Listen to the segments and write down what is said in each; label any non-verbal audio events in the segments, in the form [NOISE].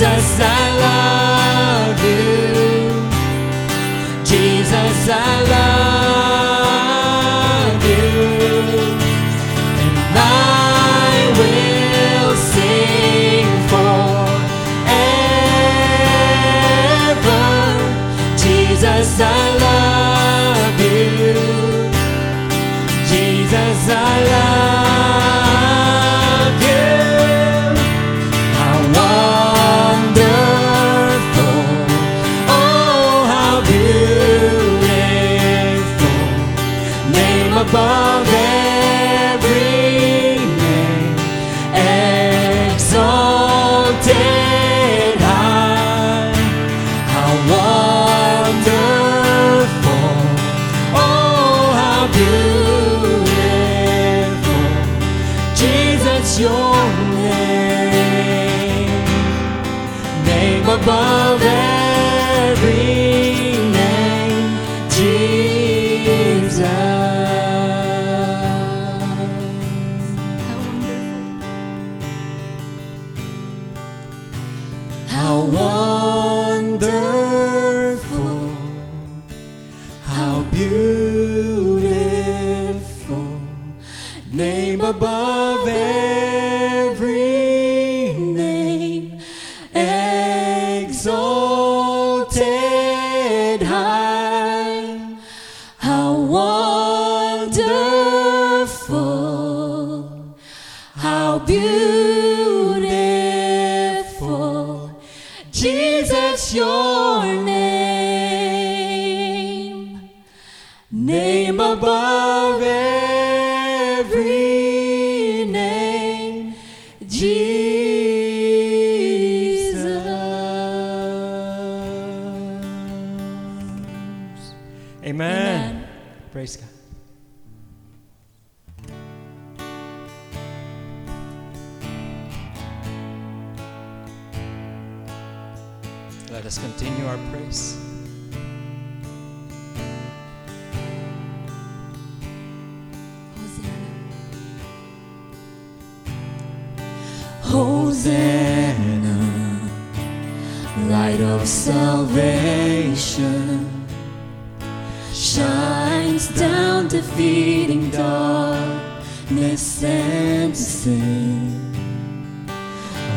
Jesus, I darkness and sin.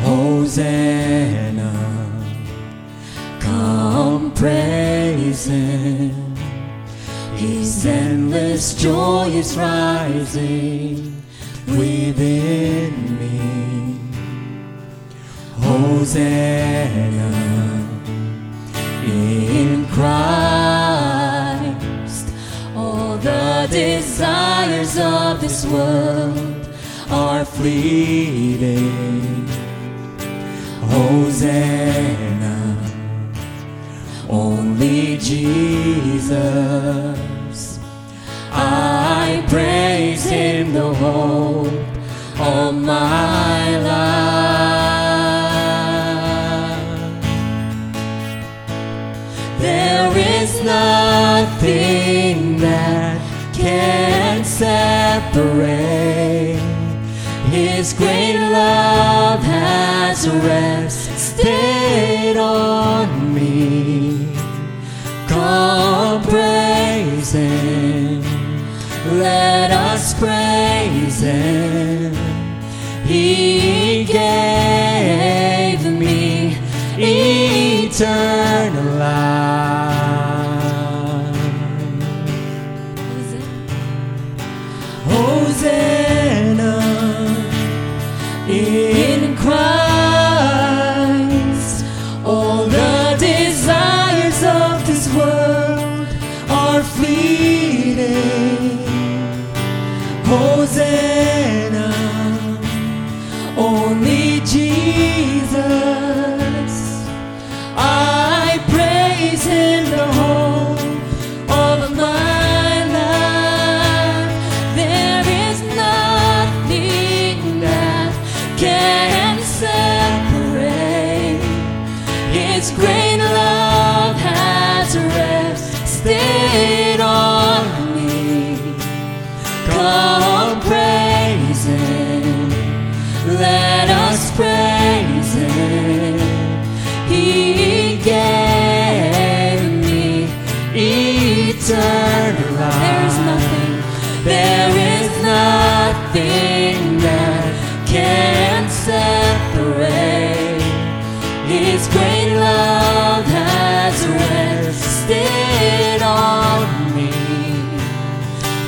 Hosanna, come praise Him. His endless joy is rising within me. Hosanna of this world are fleeting. Hosanna, only Jesus. I praise Him, the hope of my separate. His great love has rested on me. Come praise Him. Let us praise Him. He gave me eternal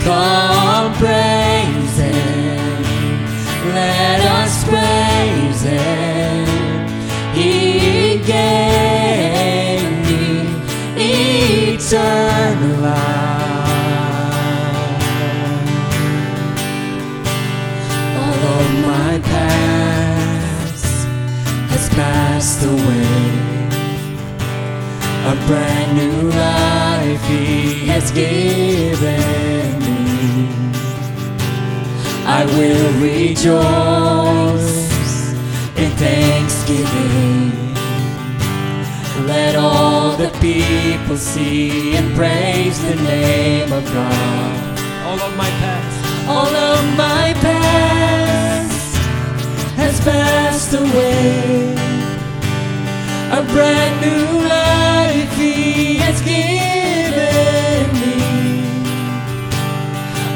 Come praise Him. Let us praise Him. He gave me eternal life. Of my past has passed away. A brand new life He has given. I will rejoice in thanksgiving. Let all the people see and praise the name of God. All of my past. All of my past has passed away. A brand new life He has given me.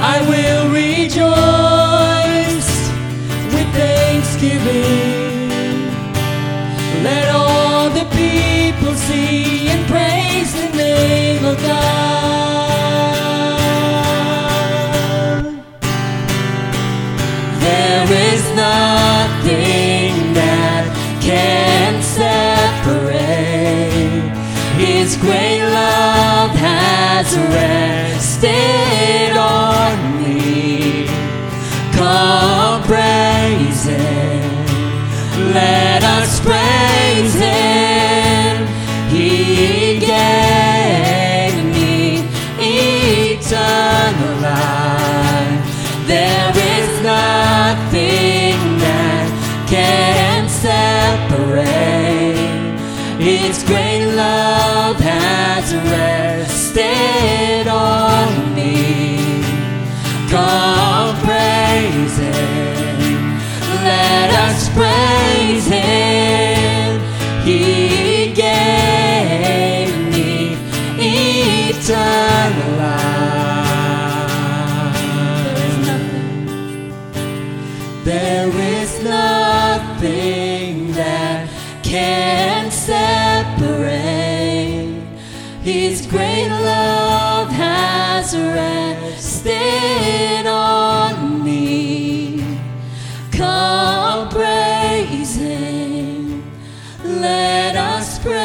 I will rejoice thanksgiving. Let all the people see and praise the name of God. There is nothing that can separate His great love has rested. let shine alive. There is nothing. There is nothing that can separate. His great love has rested on me. Come praise Him. Let us pray.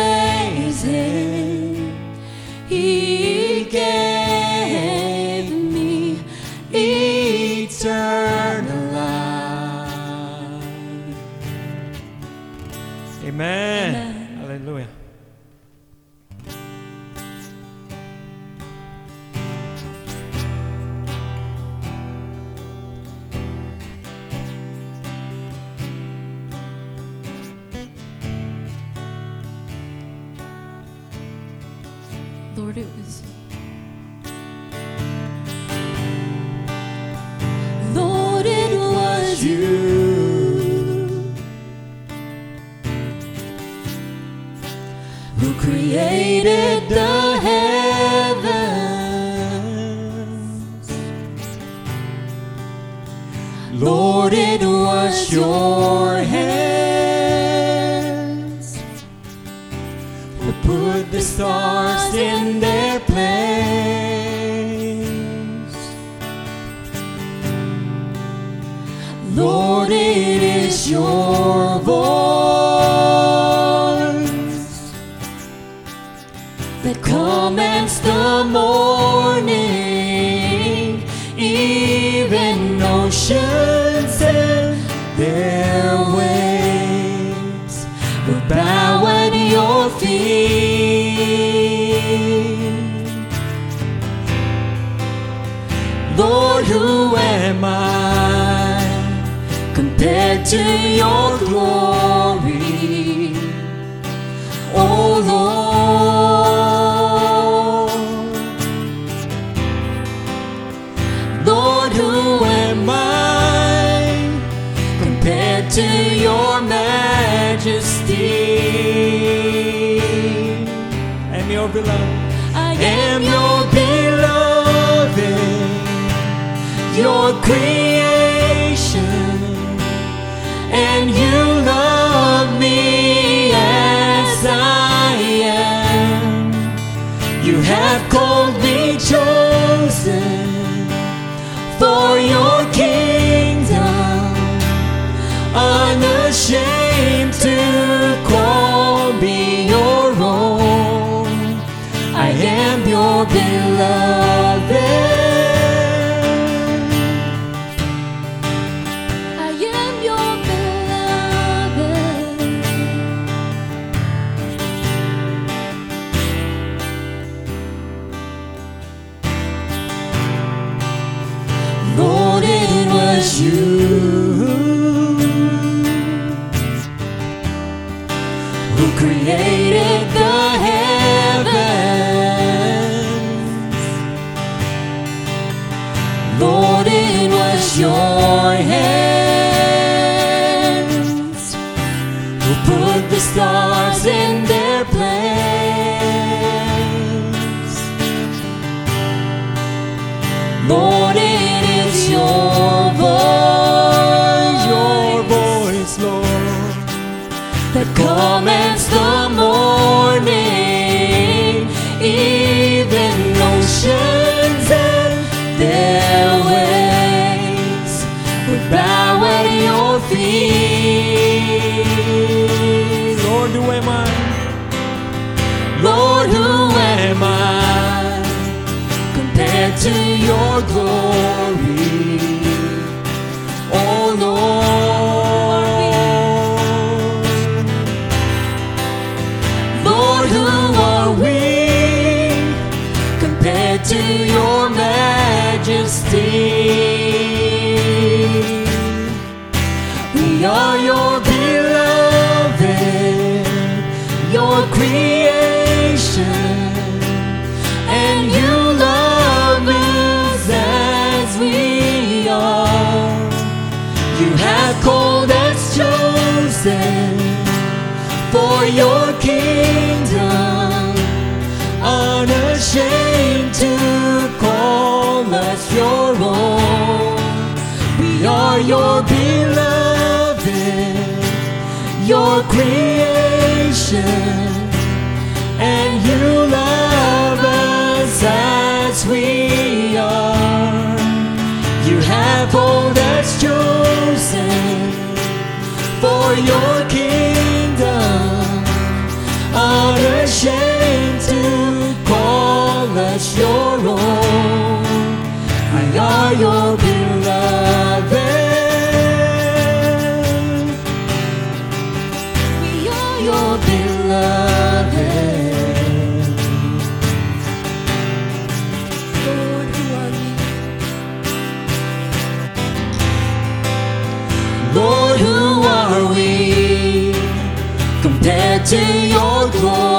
剑有多？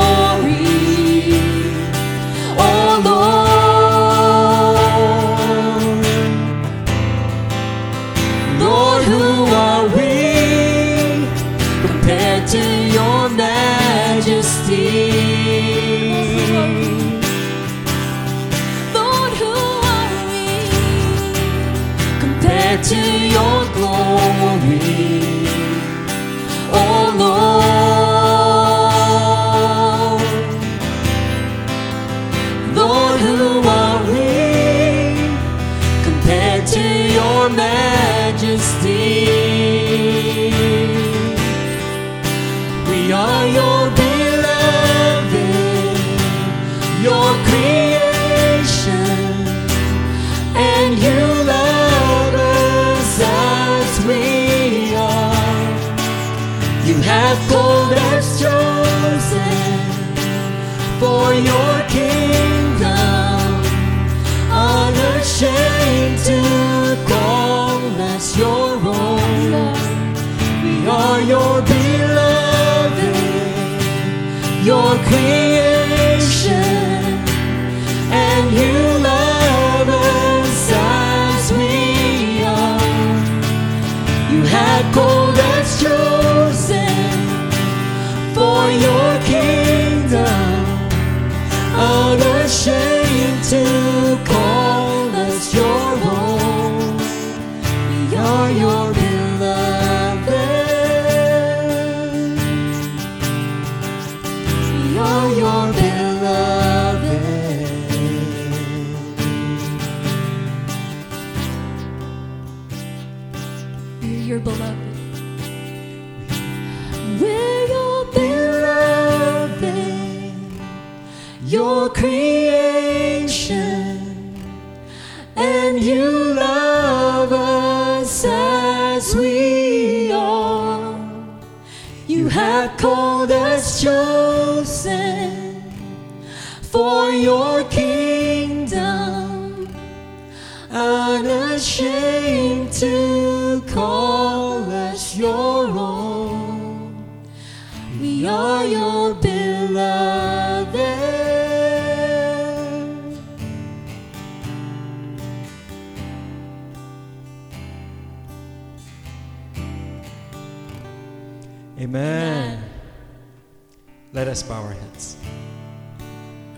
Let us bow our heads.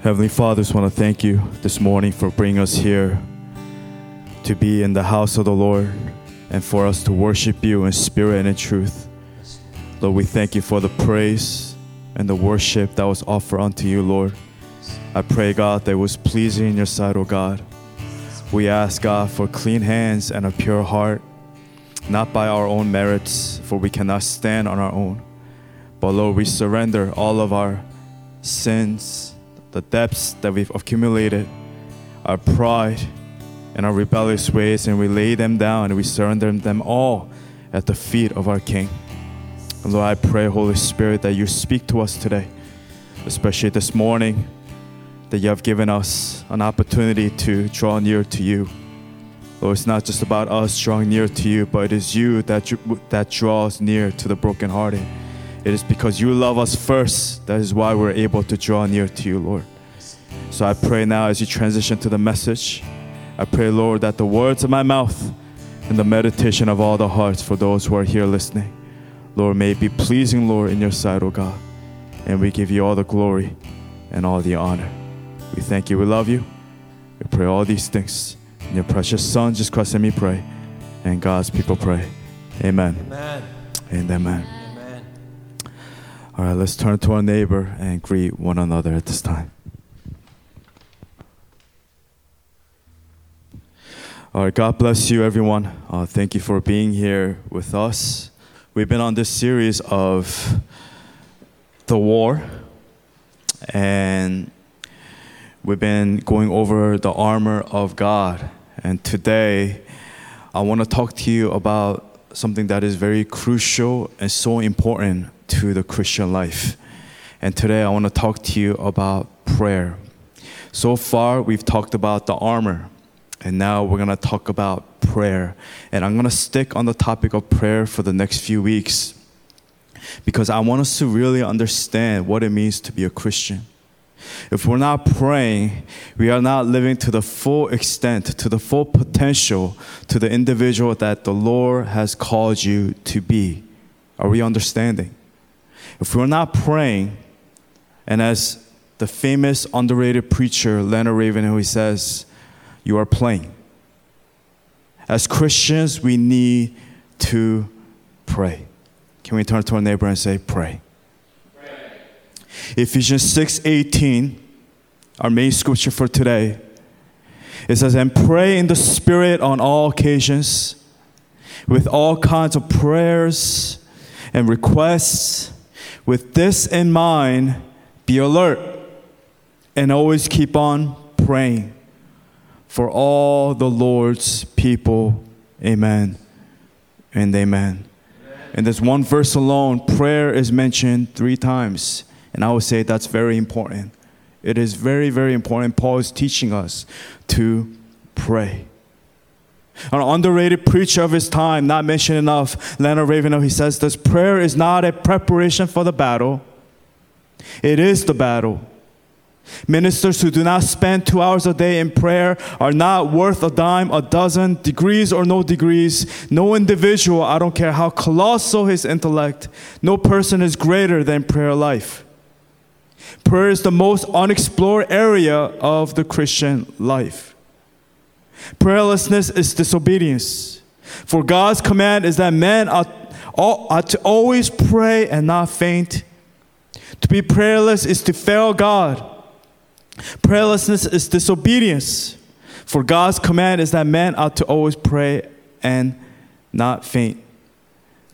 Heavenly Father, just want to thank you this morning for bringing us here to be in the house of the Lord and for us to worship you in spirit and in truth. Lord, we thank you for the praise and the worship that was offered unto you, Lord. I pray, God, that was pleasing in your sight, O God. We ask, God, for clean hands and a pure heart, not by our own merits, for we cannot stand on our own. But Lord, we surrender all of our sins, the debts that we've accumulated, our pride, and our rebellious ways, and we lay them down and we surrender them all at the feet of our King. And Lord, I pray, Holy Spirit, that you speak to us today, especially this morning, that you have given us an opportunity to draw near to you. Lord, it's not just about us drawing near to you, but it is you that, that draws near to the brokenhearted. It is because you love us first. That is why we're able to draw near to you, Lord. So I pray now as you transition to the message, I pray, Lord, that the words of my mouth and the meditation of all the hearts for those who are here listening, Lord, may it be pleasing, Lord, in your sight, O God. And we give you all the glory and all the honor. We thank you. We love you. We pray all these things. In your precious Son, Jesus Christ, and me pray. And God's people pray. Amen. Amen. And amen. All right, let's turn to our neighbor and greet one another at this time. All right, God bless you, everyone. Uh, thank you for being here with us. We've been on this series of the war, and we've been going over the armor of God. And today, I want to talk to you about something that is very crucial and so important to the Christian life. And today, I want to talk to you about prayer. So far, we've talked about the armor. And now we're going to talk about prayer. And I'm going to stick on the topic of prayer for the next few weeks because I want us to really understand what it means to be a Christian. If we're not praying, we are not living to the full extent, to the full potential, to the individual that the Lord has called you to be. Are we understanding? If we're not praying, and as the famous underrated preacher Leonard Ravenhill he says, you are playing. As Christians, we need to pray. Can we turn to our neighbor and say, pray? pray. Ephesians 6 18, our main scripture for today. It says, And pray in the Spirit on all occasions, with all kinds of prayers and requests. With this in mind, be alert and always keep on praying for all the Lord's people. Amen and amen. amen. In this one verse alone, prayer is mentioned three times. And I would say that's very important. It is very, very important. Paul is teaching us to pray. An underrated preacher of his time, not mentioned enough, Leonard Ravenhill, he says this prayer is not a preparation for the battle, it is the battle. Ministers who do not spend two hours a day in prayer are not worth a dime, a dozen, degrees or no degrees. No individual, I don't care how colossal his intellect, no person is greater than prayer life. Prayer is the most unexplored area of the Christian life. Prayerlessness is disobedience. For God's command is that men are, are to always pray and not faint. To be prayerless is to fail God. Prayerlessness is disobedience. For God's command is that men ought to always pray and not faint.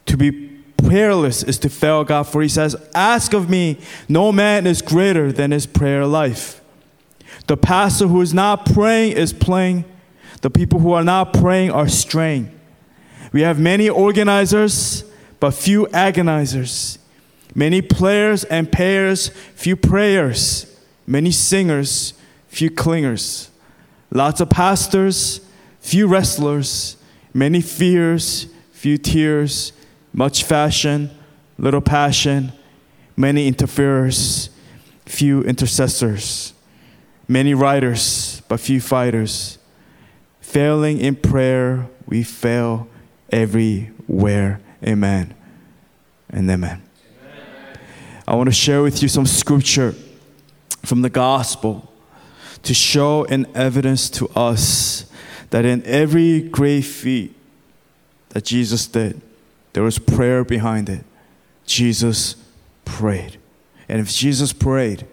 To be prayerless is to fail God, for he says, Ask of me, no man is greater than his prayer life. The pastor who is not praying is playing. The people who are not praying are straying. We have many organizers, but few agonizers. Many players and payers, few prayers many singers, few clingers, lots of pastors, few wrestlers, many fears, few tears, much fashion, little passion, many interferers, few intercessors, many writers, but few fighters. Failing in prayer, we fail everywhere. Amen and amen. amen. I want to share with you some scripture from the gospel to show an evidence to us that in every great feat that Jesus did, there was prayer behind it. Jesus prayed. And if Jesus prayed,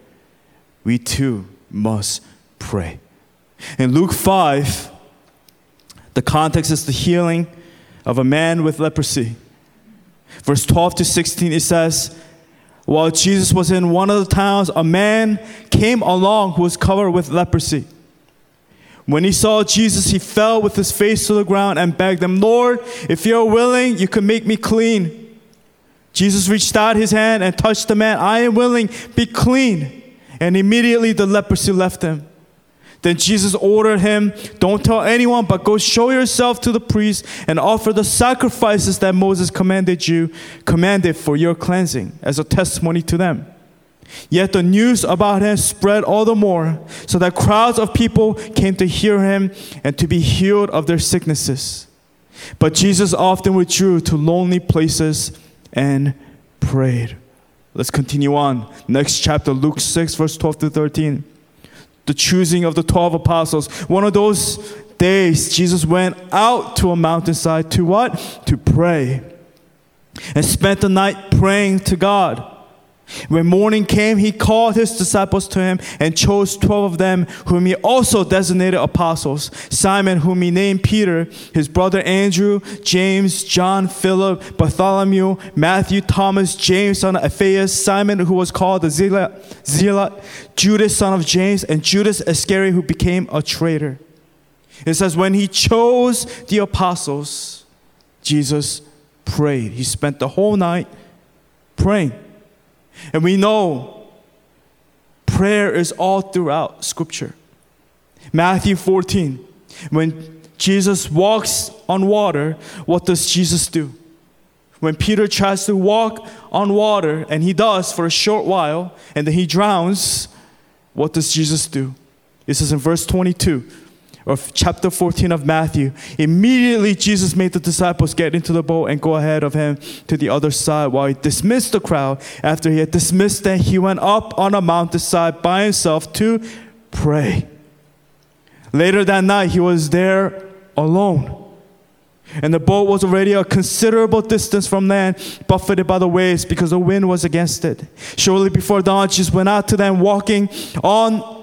we too must pray. In Luke 5, The context is the healing of a man with leprosy. Verse 12 to 16, it says, While Jesus was in one of the towns, a man came along who was covered with leprosy. When he saw Jesus, he fell with his face to the ground and begged him, Lord, if you're willing, you can make me clean. Jesus reached out his hand and touched the man. I am willing, be clean. And immediately the leprosy left him. Then Jesus ordered him, Don't tell anyone, but go show yourself to the priest and offer the sacrifices that Moses commanded you, commanded for your cleansing, as a testimony to them. Yet the news about him spread all the more, so that crowds of people came to hear him and to be healed of their sicknesses. But Jesus often withdrew to lonely places and prayed. Let's continue on. Next chapter, Luke 6, verse 12 to 13 the choosing of the 12 apostles. One of those days, Jesus went out to a mountainside to what? To pray. And spent the night praying to God. When morning came, he called his disciples to him and chose 12 of them, whom he also designated apostles Simon, whom he named Peter, his brother Andrew, James, John, Philip, Bartholomew, Matthew, Thomas, James, son of Alphaeus, Simon, who was called the Zealot, Zealot, Judas, son of James, and Judas Iscariot, who became a traitor. It says, when he chose the apostles, Jesus prayed. He spent the whole night praying. And we know prayer is all throughout Scripture. Matthew 14, when Jesus walks on water, what does Jesus do? When Peter tries to walk on water, and he does for a short while, and then he drowns, what does Jesus do? It says in verse 22 of chapter 14 of Matthew, immediately Jesus made the disciples get into the boat and go ahead of him to the other side while he dismissed the crowd. After he had dismissed them, he went up on a mountainside by himself to pray. Later that night, he was there alone. And the boat was already a considerable distance from land, buffeted by the waves because the wind was against it. Shortly before dawn, Jesus went out to them walking on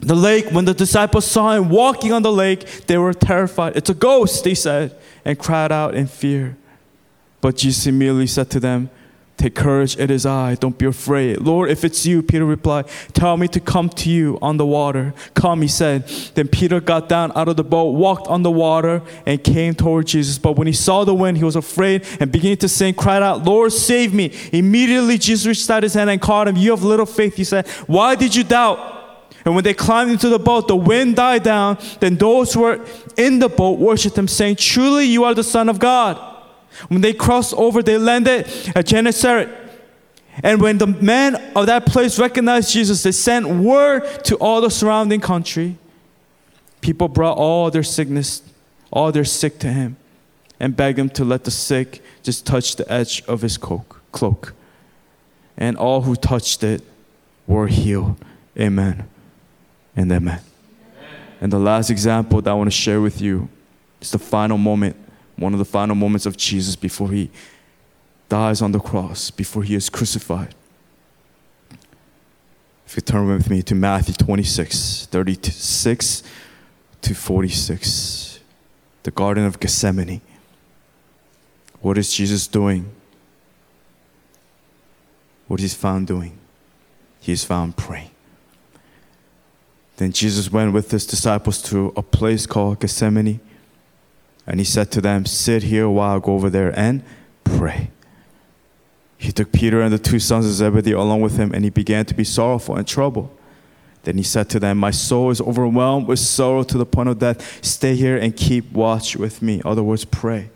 the lake, when the disciples saw him walking on the lake, they were terrified. It's a ghost, they said, and cried out in fear. But Jesus immediately said to them, Take courage, it is I, don't be afraid. Lord, if it's you, Peter replied, Tell me to come to you on the water. Come, he said. Then Peter got down out of the boat, walked on the water, and came toward Jesus. But when he saw the wind, he was afraid and beginning to sing, cried out, Lord, save me. Immediately Jesus reached out his hand and caught him. You have little faith, he said. Why did you doubt? And when they climbed into the boat, the wind died down. Then those who were in the boat worshiped him, saying, Truly you are the Son of God. When they crossed over, they landed at Gennesaret. And when the men of that place recognized Jesus, they sent word to all the surrounding country. People brought all their sickness, all their sick to him, and begged him to let the sick just touch the edge of his cloak. And all who touched it were healed. Amen and amen. And the last example that I want to share with you is the final moment, one of the final moments of Jesus before he dies on the cross, before he is crucified. If you turn with me to Matthew 26, 36 to 46, the Garden of Gethsemane. What is Jesus doing? What is he found doing? He is found praying. Then Jesus went with his disciples to a place called Gethsemane. And he said to them, Sit here while I go over there and pray. He took Peter and the two sons of Zebedee along with him, and he began to be sorrowful and troubled. Then he said to them, My soul is overwhelmed with sorrow to the point of death. Stay here and keep watch with me. Other words, pray.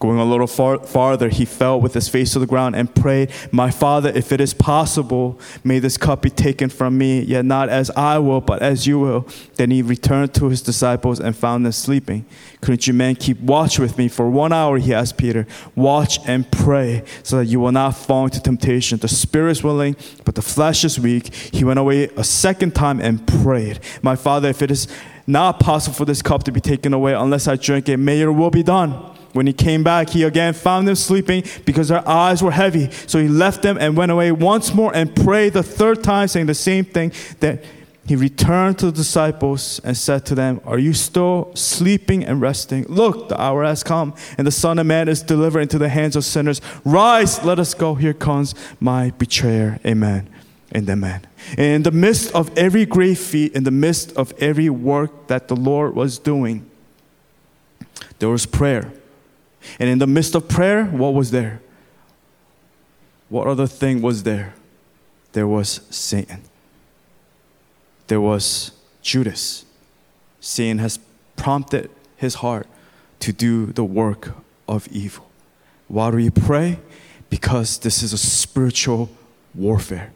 Going a little far, farther, he fell with his face to the ground and prayed, My Father, if it is possible, may this cup be taken from me, yet not as I will, but as you will. Then he returned to his disciples and found them sleeping. Couldn't you men keep watch with me for one hour? He asked Peter. Watch and pray so that you will not fall into temptation. The spirit is willing, but the flesh is weak. He went away a second time and prayed, My Father, if it is not possible for this cup to be taken away unless I drink it, may your will be done. When he came back, he again found them sleeping because their eyes were heavy. So he left them and went away once more and prayed the third time, saying the same thing that he returned to the disciples and said to them, Are you still sleeping and resting? Look, the hour has come, and the Son of Man is delivered into the hands of sinners. Rise, let us go. Here comes my betrayer. Amen and amen. In the midst of every great feat, in the midst of every work that the Lord was doing, there was prayer. And in the midst of prayer, what was there? What other thing was there? There was Satan there was Judas. Sin has prompted his heart to do the work of evil. Why do we pray? Because this is a spiritual warfare.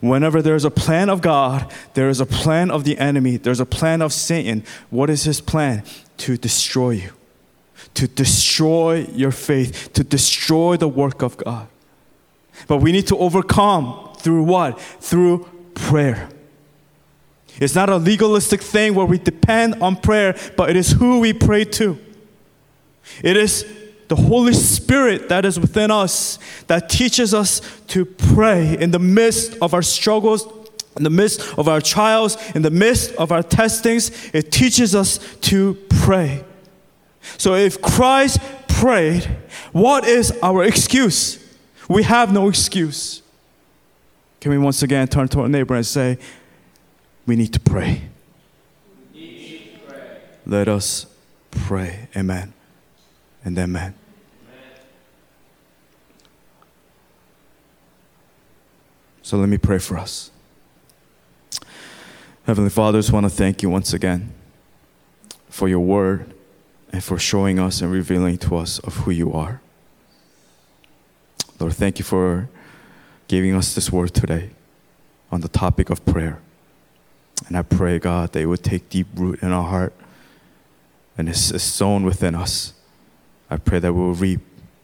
Whenever there's a plan of God, there is a plan of the enemy, there's a plan of Satan. What is his plan? To destroy you, to destroy your faith, to destroy the work of God. But we need to overcome through what? Through prayer. It's not a legalistic thing where we depend on prayer, but it is who we pray to. It is the Holy Spirit that is within us that teaches us to pray in the midst of our struggles, in the midst of our trials, in the midst of our testings. It teaches us to pray. So if Christ prayed, what is our excuse? We have no excuse. Can we once again turn to our neighbor and say, we need to pray. Let us pray. Amen. And amen. amen. So let me pray for us. Heavenly Father, I just want to thank you once again for your word and for showing us and revealing to us of who you are. Lord, thank you for giving us this word today on the topic of prayer. And I pray, God, that it would take deep root in our heart and it's, it's sown within us. I pray that we will reap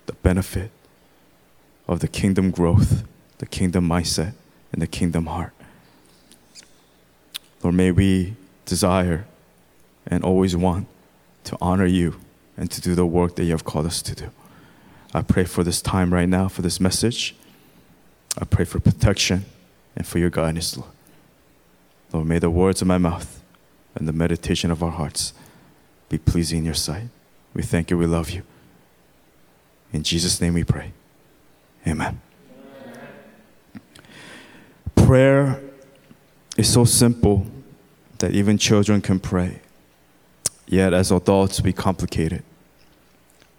the benefit of the kingdom growth, the kingdom mindset, and the kingdom heart. Lord, may we desire and always want to honor you and to do the work that you have called us to do. I pray for this time right now, for this message. I pray for protection and for your guidance, Lord. Lord, may the words of my mouth and the meditation of our hearts be pleasing in your sight. We thank you, we love you. In Jesus' name we pray. Amen. Prayer is so simple that even children can pray. Yet, as adults, we complicate it.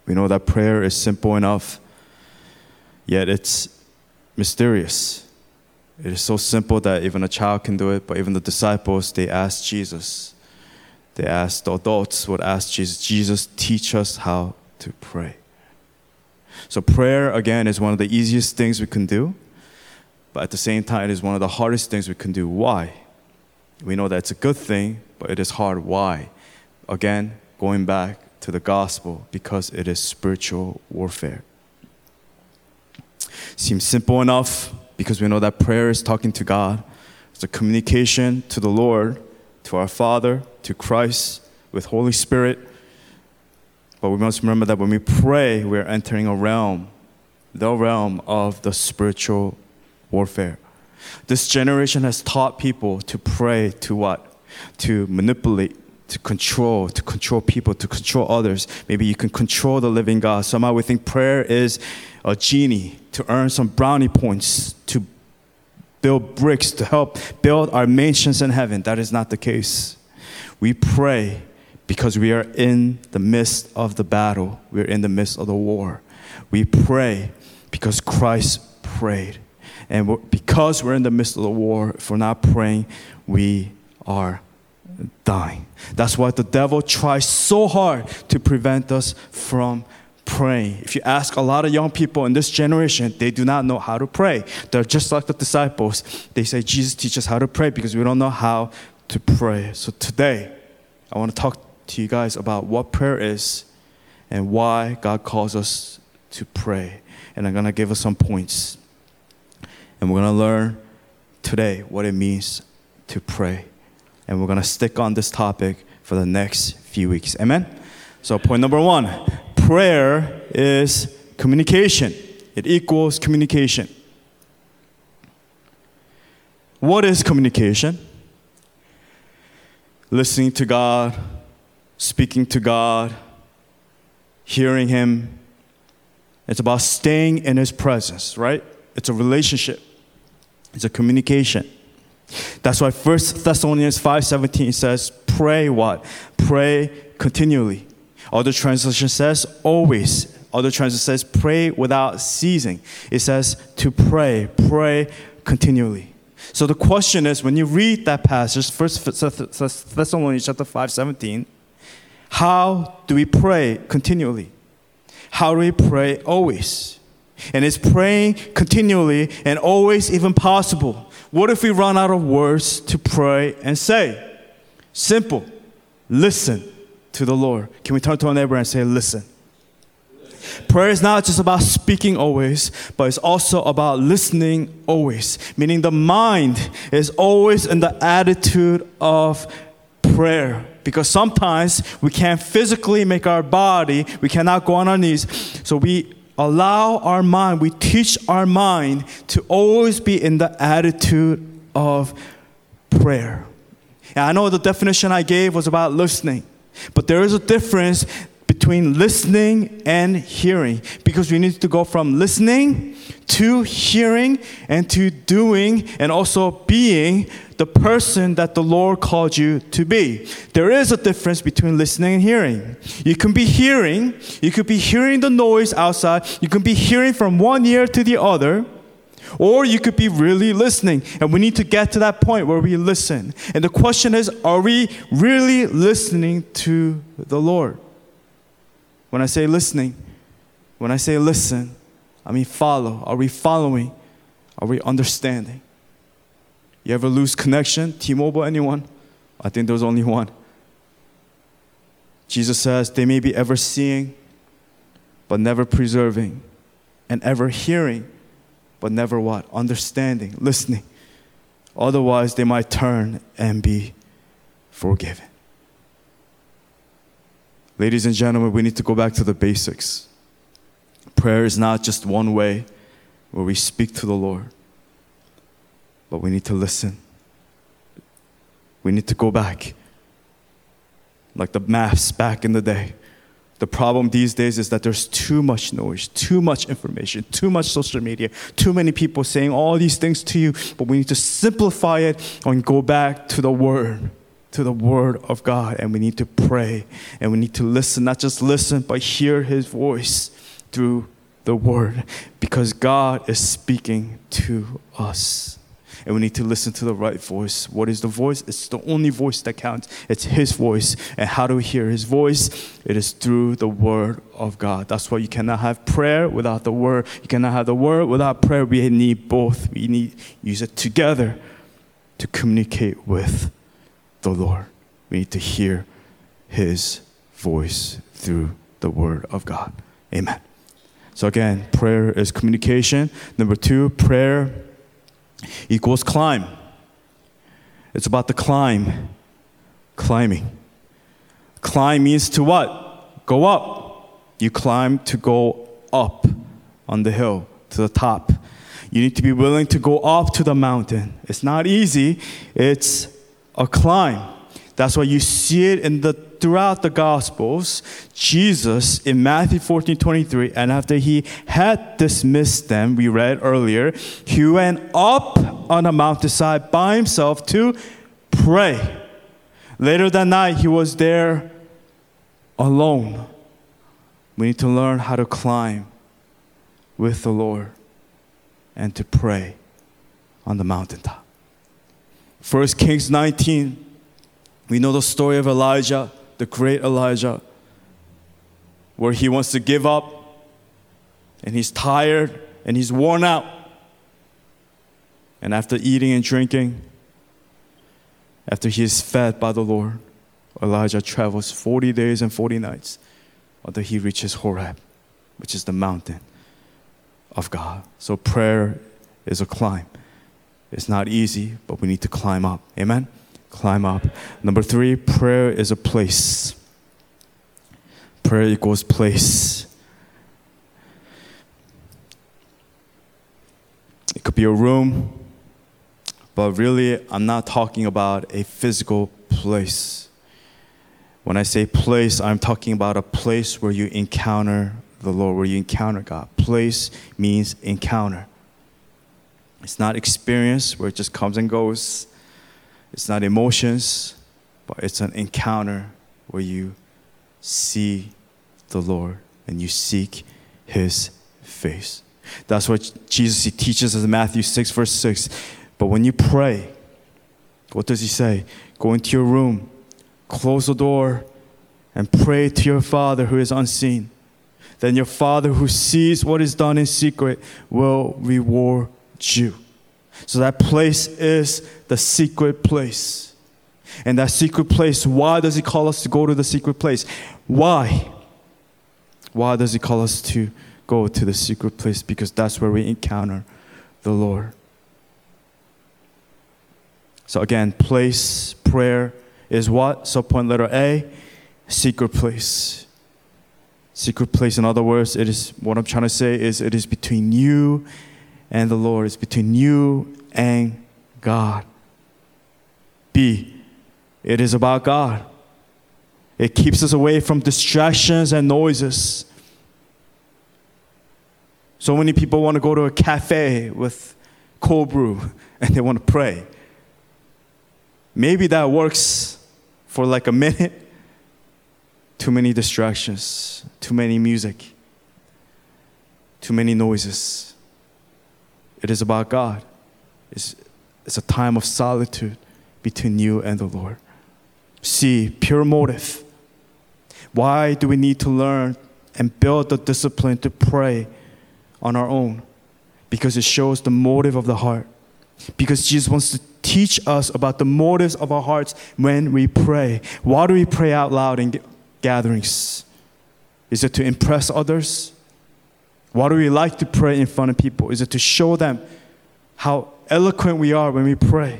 We know that prayer is simple enough, yet it's mysterious. It is so simple that even a child can do it, but even the disciples, they asked Jesus. They asked, the adults would ask Jesus, Jesus, teach us how to pray. So, prayer, again, is one of the easiest things we can do, but at the same time, it is one of the hardest things we can do. Why? We know that it's a good thing, but it is hard. Why? Again, going back to the gospel, because it is spiritual warfare. Seems simple enough, because we know that prayer is talking to God. It's a communication to the Lord, to our Father, to Christ, with Holy Spirit. But we must remember that when we pray, we're entering a realm, the realm of the spiritual warfare. This generation has taught people to pray to what? To manipulate, to control, to control people, to control others. Maybe you can control the living God. Somehow we think prayer is a genie to earn some brownie points, to build bricks, to help build our mansions in heaven. That is not the case. We pray because we are in the midst of the battle, we're in the midst of the war. We pray because Christ prayed. And because we're in the midst of the war, if we're not praying, we are dying. That's why the devil tries so hard to prevent us from praying. If you ask a lot of young people in this generation, they do not know how to pray. They're just like the disciples. They say, Jesus, teach us how to pray because we don't know how to pray. So today, I want to talk to you guys about what prayer is and why God calls us to pray. And I'm going to give us some points. And we're going to learn today what it means to pray. And we're going to stick on this topic for the next few weeks. Amen? So, point number one prayer is communication, it equals communication. What is communication? listening to God, speaking to God, hearing Him. It's about staying in His presence, right? It's a relationship. It's a communication. That's why 1 Thessalonians 5:17 says, pray what? Pray continually. Other translation says always. Other translation says pray without ceasing. It says to pray, pray continually. So the question is when you read that passage, 1 Thessalonians chapter 5, 17, how do we pray continually? How do we pray always? And is praying continually and always even possible? What if we run out of words to pray and say? Simple. Listen to the Lord. Can we turn to our neighbor and say, Listen? Prayer is not just about speaking always, but it's also about listening always. Meaning the mind is always in the attitude of prayer. Because sometimes we can't physically make our body, we cannot go on our knees. So we allow our mind, we teach our mind to always be in the attitude of prayer. And I know the definition I gave was about listening, but there is a difference between listening and hearing because we need to go from listening to hearing and to doing and also being the person that the Lord called you to be. There is a difference between listening and hearing. You can be hearing, you could be hearing the noise outside, you can be hearing from one ear to the other. Or you could be really listening. And we need to get to that point where we listen. And the question is are we really listening to the Lord? When I say listening, when I say listen, I mean follow. Are we following? Are we understanding? You ever lose connection? T Mobile, anyone? I think there's only one. Jesus says, They may be ever seeing, but never preserving, and ever hearing, but never what? Understanding, listening. Otherwise, they might turn and be forgiven. Ladies and gentlemen, we need to go back to the basics. Prayer is not just one way where we speak to the Lord, but we need to listen. We need to go back, like the maps back in the day. The problem these days is that there's too much noise, too much information, too much social media, too many people saying all these things to you, but we need to simplify it and go back to the Word to the Word of God and we need to pray and we need to listen, not just listen, but hear His voice through the Word because God is speaking to us. And we need to listen to the right voice. What is the voice? It's the only voice that counts. It's His voice. And how do we hear His voice? It is through the Word of God. That's why you cannot have prayer without the Word. You cannot have the Word without prayer. We need both. We need use it together to communicate with the Lord. We need to hear His voice through the Word of God. Amen. So, again, prayer is communication. Number two, prayer equals climb. It's about the climb, climbing. Climb means to what? Go up. You climb to go up on the hill to the top. You need to be willing to go up to the mountain. It's not easy, it's a climb. That's why you see it in the throughout the gospels. Jesus in Matthew 14, 23, and after he had dismissed them, we read earlier, he went up on a mountainside by himself to pray. Later that night, he was there alone. We need to learn how to climb with the Lord and to pray on the mountaintop. 1 Kings 19, we know the story of Elijah, the great Elijah, where he wants to give up and he's tired and he's worn out. And after eating and drinking, after he is fed by the Lord, Elijah travels 40 days and 40 nights until he reaches Horeb, which is the mountain of God. So prayer is a climb. It's not easy, but we need to climb up. Amen? Climb up. Number three, prayer is a place. Prayer equals place. It could be a room, but really, I'm not talking about a physical place. When I say place, I'm talking about a place where you encounter the Lord, where you encounter God. Place means encounter. It's not experience where it just comes and goes. It's not emotions, but it's an encounter where you see the Lord and you seek his face. That's what Jesus he teaches us in Matthew 6, verse 6. But when you pray, what does he say? Go into your room, close the door, and pray to your Father who is unseen. Then your Father who sees what is done in secret will reward you. So that place is the secret place. And that secret place, why does he call us to go to the secret place? Why? Why does he call us to go to the secret place? Because that's where we encounter the Lord. So again, place, prayer is what? So point letter A, secret place. Secret place, in other words, it is what I'm trying to say is it is between you and the Lord. It's between you and God. B, it is about God. It keeps us away from distractions and noises. So many people want to go to a cafe with cold brew [LAUGHS] and they want to pray. Maybe that works for like a minute. [LAUGHS] Too many distractions, too many music, too many noises. It is about God. It's, it's a time of solitude between you and the Lord. See, pure motive. Why do we need to learn and build the discipline to pray on our own? Because it shows the motive of the heart. Because Jesus wants to teach us about the motives of our hearts when we pray. Why do we pray out loud in gatherings? Is it to impress others? Why do we like to pray in front of people? Is it to show them how eloquent we are when we pray?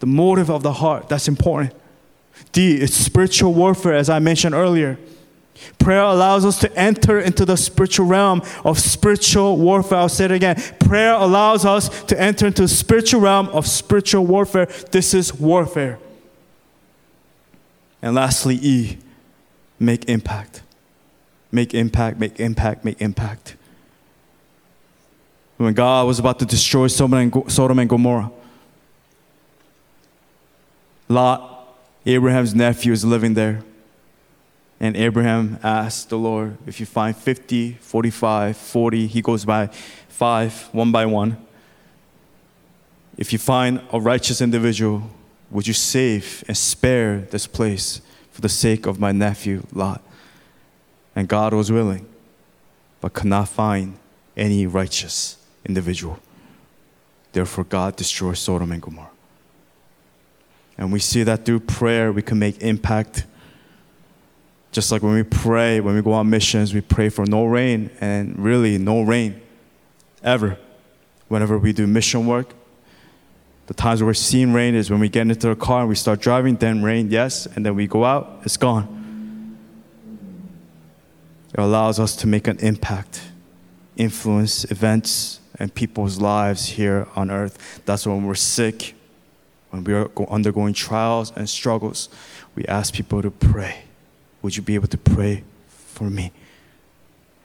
The motive of the heart, that's important. D, it's spiritual warfare, as I mentioned earlier. Prayer allows us to enter into the spiritual realm of spiritual warfare. I'll say it again. Prayer allows us to enter into the spiritual realm of spiritual warfare. This is warfare. And lastly, E, make impact. Make impact, make impact, make impact. When God was about to destroy Sodom and Gomorrah, Lot, Abraham's nephew, is living there. And Abraham asked the Lord, if you find 50, 45, 40, he goes by five, one by one. If you find a righteous individual, would you save and spare this place for the sake of my nephew Lot? And God was willing, but could not find any righteous individual. Therefore, God destroyed Sodom and Gomorrah. And we see that through prayer, we can make impact. Just like when we pray, when we go on missions, we pray for no rain, and really no rain ever. Whenever we do mission work, the times where we're seeing rain is when we get into the car and we start driving, then rain, yes, and then we go out, it's gone. It allows us to make an impact, influence events and people's lives here on earth. That's when we're sick, when we are undergoing trials and struggles, we ask people to pray. Would you be able to pray for me?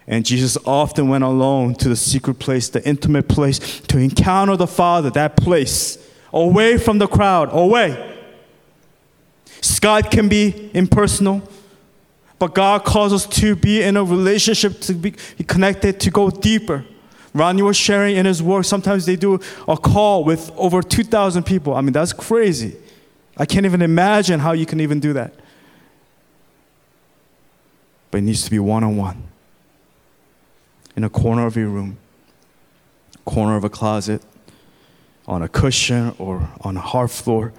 And Jesus often went alone to the secret place, the intimate place, to encounter the Father, that place, away from the crowd, away. God can be impersonal, but God calls us to be in a relationship, to be connected, to go deeper. Ronnie was sharing in his work, sometimes they do a call with over 2,000 people. I mean, that's crazy. I can't even imagine how you can even do that. But it needs to be one on one. In a corner of your room, corner of a closet, on a cushion or on a hard floor,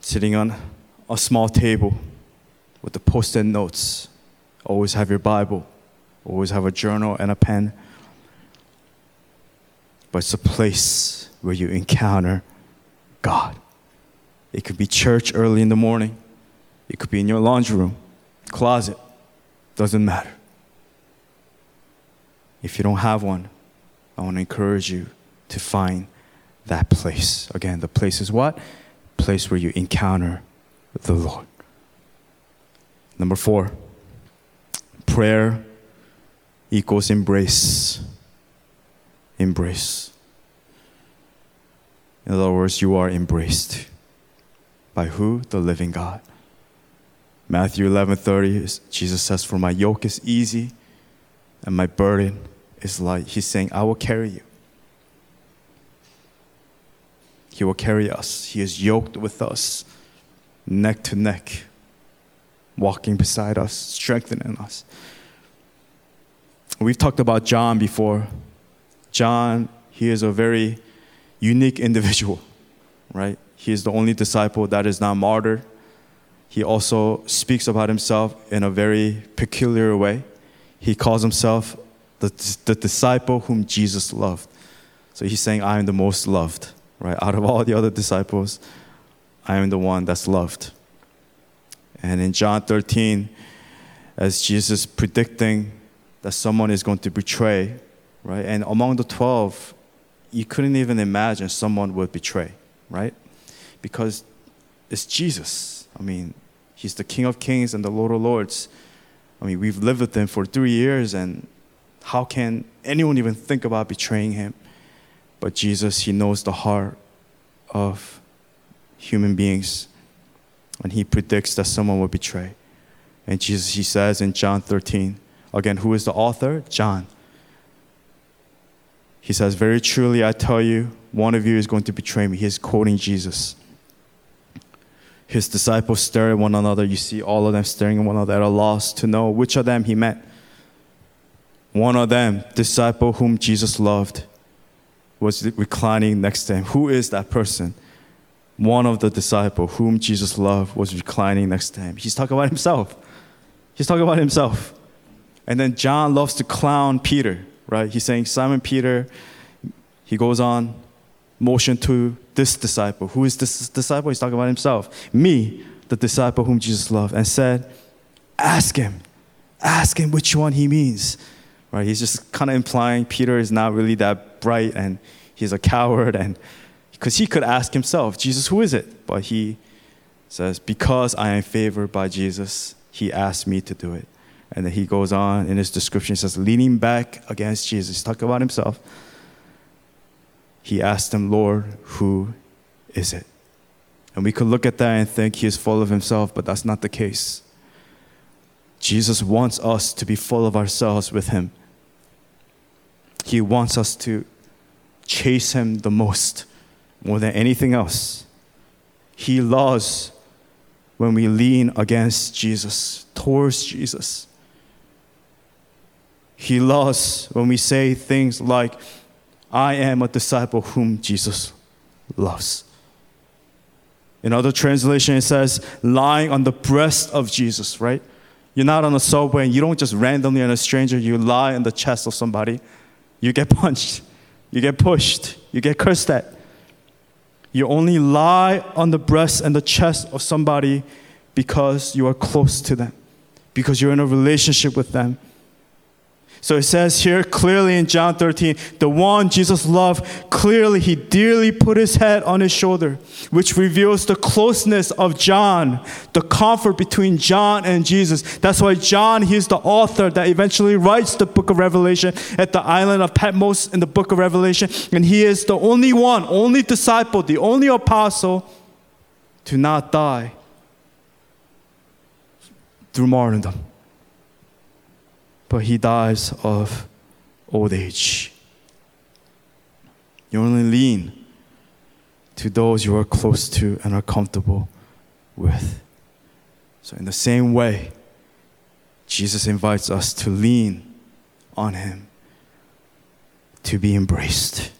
sitting on a small table with the post it notes. Always have your Bible Always have a journal and a pen. But it's a place where you encounter God. It could be church early in the morning, it could be in your laundry room, closet, doesn't matter. If you don't have one, I want to encourage you to find that place. Again, the place is what? place where you encounter the Lord. Number four, prayer equals embrace. Embrace. In other words, you are embraced. By who? The living God. Matthew 11:30, Jesus says, "For my yoke is easy and my burden is light." He's saying, "I will carry you." He will carry us. He is yoked with us, neck to neck, walking beside us, strengthening us. We've talked about John before. John, he is a very unique individual, [LAUGHS] right? He is the only disciple that is not martyred. He also speaks about himself in a very peculiar way. He calls himself the, the disciple whom Jesus loved. So he's saying, I am the most loved, right? [LAUGHS] Out of all the other disciples, I am the one that's loved. And in John 13, as Jesus predicting that someone is going to betray, right? And among the 12, you couldn't even imagine someone would betray, right? Because it's Jesus. I mean, he's the King of Kings and the Lord of Lords. I mean, we've lived with him for three years, and how can anyone even think about betraying him? But Jesus, he knows the heart of human beings, and he predicts that someone will betray. And Jesus, he says in John 13, again, who is the author? John. He says, Very truly, I tell you, one of you is going to betray me. He's quoting Jesus. His disciples stare at one another. You see all of them staring at one another at a loss to know which of them he meant. One of them, disciple whom Jesus loved, was reclining next to him. Who is that person? One of the disciple whom Jesus loved was reclining next to him. He's talking about himself. He's talking about himself. And then John loves to clown Peter right? He's saying, Simon Peter, he goes on, motion to this disciple. Who is this disciple? He's talking about himself. Me, the disciple whom Jesus loved, and said, Ask him. Ask him which one he means. Right? He's just kind of implying Peter is not really that bright and he's a coward and because he could ask himself, Jesus, who is it? But he says, Because I am favored by Jesus, he asked me to do it. And then he goes on in his description, he says, leaning back against Jesus, talking about himself. He asked him, Lord, who is it? And we could look at that and think he is full of himself, but that's not the case. Jesus wants us to be full of ourselves with him. He wants us to chase him the most, more than anything else. He loves when we lean against Jesus, towards Jesus. He loves when we say things like, I am a disciple whom Jesus loves. In other translation, it says, lying on the breast of Jesus, right? You're not on a subway and you don't just randomly on a stranger, you lie on the chest of somebody. You get punched, you get pushed, you get cursed at. You only lie on the breast and the chest of somebody because you are close to them, because you're in a relationship with them so it says here clearly in John 13, the one Jesus loved, clearly he dearly put his head on his shoulder, which reveals the closeness of John, the comfort between John and Jesus. That's why John, he's the author that eventually writes the book of Revelation at the island of Patmos in the book of Revelation. And he is the only one, only disciple, the only apostle to not die through martyrdom but he dies of old age. You only lean to those you are close to and are comfortable with. So, in the same way, Jesus invites us to lean on him, to be embraced,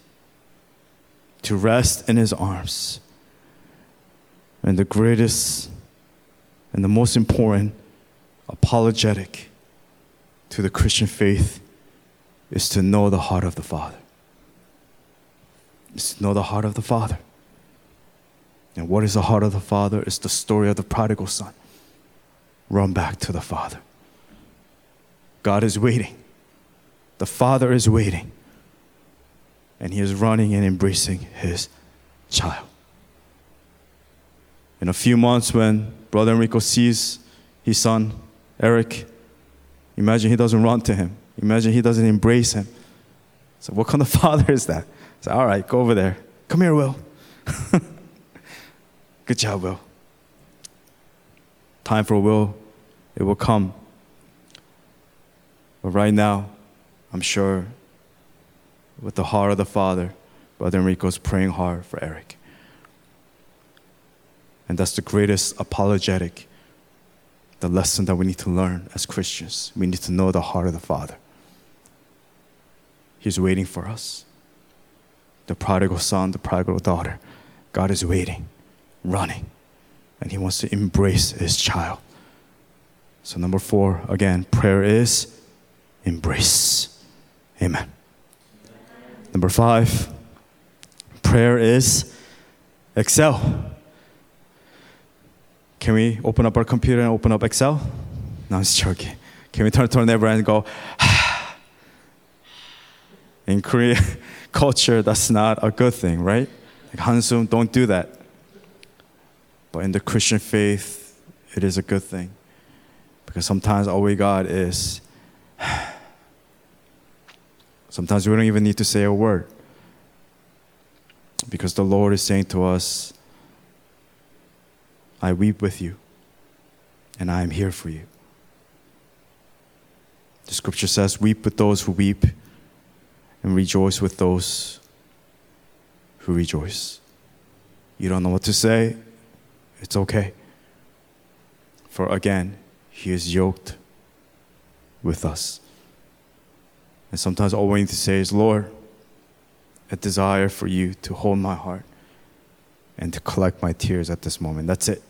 to rest in his arms. And the greatest and the most important apologetic to the Christian faith is to know the heart of the Father. Is to know the heart of the Father. And what is the heart of the Father? It's the story of the prodigal son. Run back to the Father. God is waiting. The Father is waiting. And He is running and embracing His child. In a few months, when Brother Enrico sees his son, Eric, imagine he doesn't run to him. Imagine he doesn't embrace him. So, what kind of [LAUGHS] father is that? So, all right, go over there. Come here, Will. [LAUGHS] Good job, Will. Time for Will, it will come. But right now, I'm sure with the heart of the Father, Brother Enrico is praying hard for Eric. And that's the greatest apologetic, the lesson that we need to learn as Christians. We need to know the heart of the Father. He's waiting for us. The prodigal son, the prodigal daughter. God is waiting, running, and He wants to embrace His child. So, number four, again, prayer is embrace. Amen. Number five, prayer is excel. Can we open up our computer and open up Excel? No, I'm just joking. Can we turn to our neighbor and go, ah. [SIGHS] in Korean [LAUGHS] culture, that's not a good thing, right? Like Hansum, don't do that. But in the Christian faith, it is a good thing. Because sometimes all we got is, [SIGHS] sometimes we don't even need to say a word. Because the Lord is saying to us, I weep with you, and I am here for you. The scripture says, Weep with those who weep, and rejoice with those who rejoice. You don't know what to say? It's okay. For again, He is yoked with us. And sometimes all we need to say is, Lord, a desire for you to hold my heart and to collect my tears at this moment. That's it.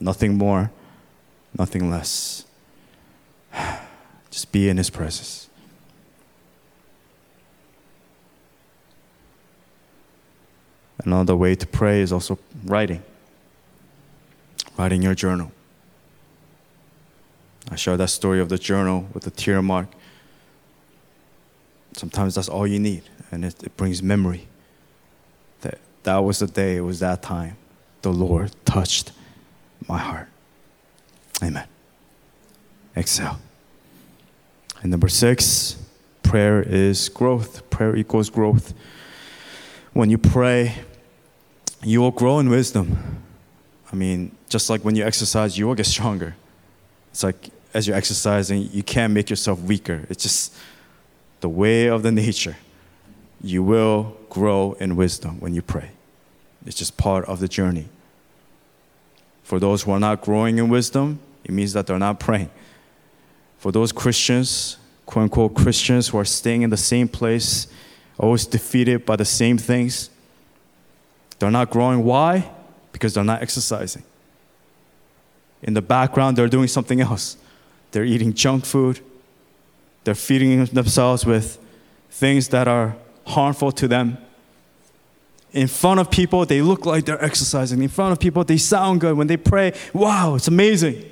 Nothing more, nothing less. [SIGHS] Just be in His presence. Another way to pray is also writing. Writing your journal. I share that story of the journal with the tear mark. Sometimes that's all you need, and it, it brings memory. That that was the day, it was that time. The Lord touched my heart. Amen. Exhale. And number six, prayer is growth. Prayer equals growth. When you pray, you will grow in wisdom. I mean, just like when you exercise, you will get stronger. It's like as you're exercising, you can't make yourself weaker. It's just the way of the nature. You will grow in wisdom when you pray. It's just part of the journey. For those who are not growing in wisdom, it means that they're not praying. For those Christians, quote unquote Christians, who are staying in the same place, always defeated by the same things, they're not growing. Why? Because they're not exercising. In the background, they're doing something else. They're eating junk food, they're feeding themselves with things that are harmful to them. In front of people, they look like they're exercising. In front of people, they sound good. When they pray, wow, it's amazing.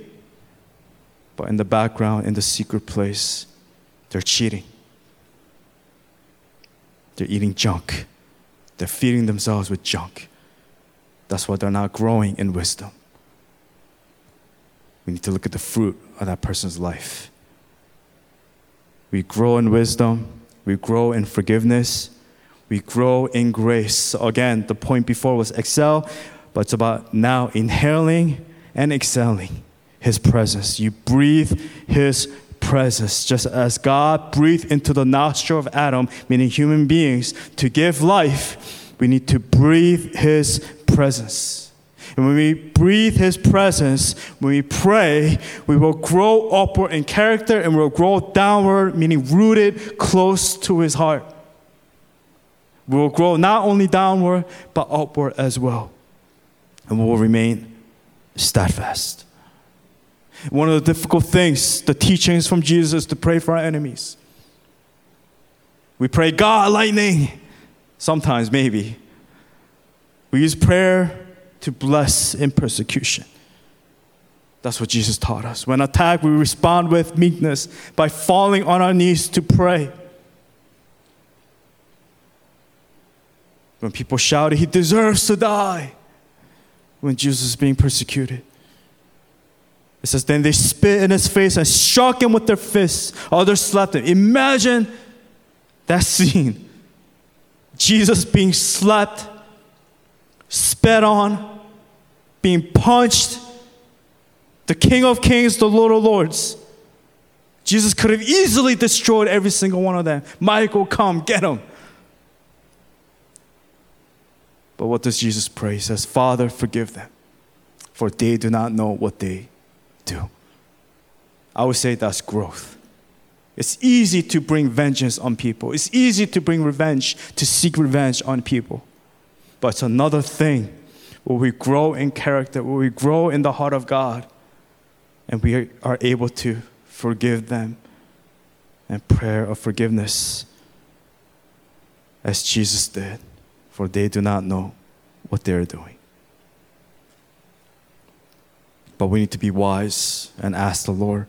But in the background, in the secret place, they're cheating. They're eating junk. They're feeding themselves with junk. That's why they're not growing in wisdom. We need to look at the fruit of that person's life. We grow in wisdom, we grow in forgiveness, we grow in grace. So again, the point before was excel, but it's about now inhaling and exhaling His presence. You breathe His presence, just as God breathed into the nostril of Adam, meaning human beings, to give life, we need to breathe His presence. And when we breathe His presence, when we pray, we will grow upward in character and we'll grow downward, meaning rooted close to His heart. Will grow not only downward, but upward as well. And we will remain steadfast. One of the difficult things, the teachings from Jesus, to pray for our enemies. We pray, God, lightning. Sometimes, maybe. We use prayer to bless in persecution. That's what Jesus taught us. When attacked, we respond with meekness by falling on our knees to pray. When people shouted, He deserves to die, when Jesus was being persecuted. It says, Then they spit in his face and struck him with their fists. Others slapped him. Imagine that scene. Jesus being slapped, spat on, being punched. The King of Kings, the Lord of Lords. Jesus could have easily destroyed every single one of them. Michael, come, get him. But what does Jesus pray? He says, Father, forgive them, for they do not know what they do. I would say that's growth. It's easy to bring vengeance on people. It's easy to bring revenge, to seek revenge on people. But it's another thing where we grow in character, where we grow in the heart of God, and we are able to forgive them and prayer of forgiveness as Jesus did for they do not know what they are doing. But we need to be wise and ask the Lord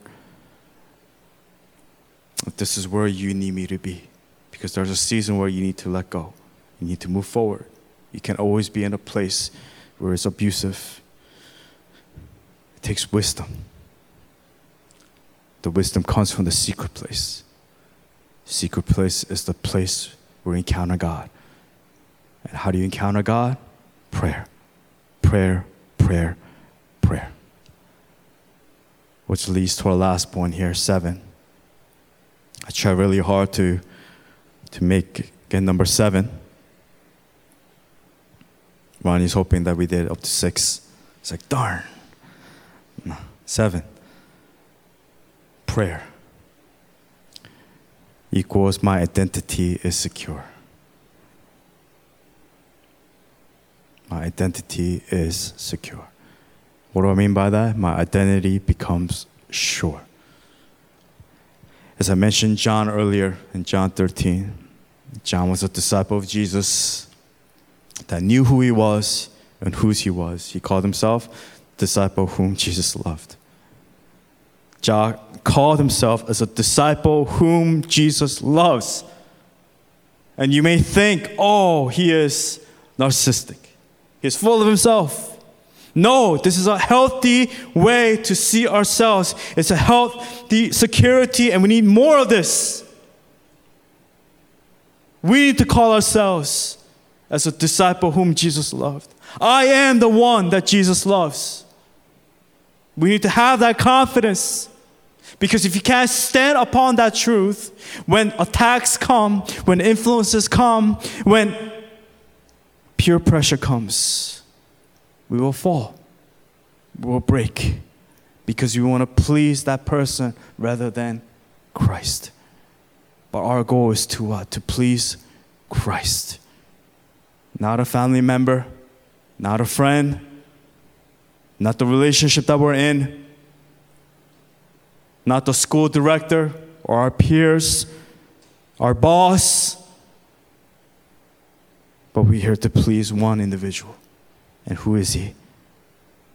if this is where you need me to be. Because there's a season where you need to let go, you need to move forward. You can always be in a place where it's abusive. It takes wisdom. The wisdom comes from the secret place. Secret place is the place where we encounter God. And how do you encounter God? Prayer. Prayer, prayer, prayer. Which leads to our last point here, seven. I try really hard to, to make get number seven. Ronnie's hoping that we did up to six. It's like, darn. No, seven. Prayer equals my identity is secure. My identity is secure. What do I mean by that? My identity becomes sure. As I mentioned John earlier in John 13, John was a disciple of Jesus that knew who he was and whose he was. He called himself disciple whom Jesus loved. John called himself as a disciple whom Jesus loves. And you may think, oh, he is narcissistic. He's full of himself. No, this is a healthy way to see ourselves. It's a healthy security, and we need more of this. We need to call ourselves as a disciple whom Jesus loved. I am the one that Jesus loves. We need to have that confidence. Because if you can't stand upon that truth, when attacks come, when influences come, when peer pressure comes, we will fall. We will break because we want to please that person rather than Christ. But our goal is to uh, to please Christ. Not a family member, not a friend, not the relationship that we're in, not the school director or our peers, our boss, but we're here to please one individual. And who is he?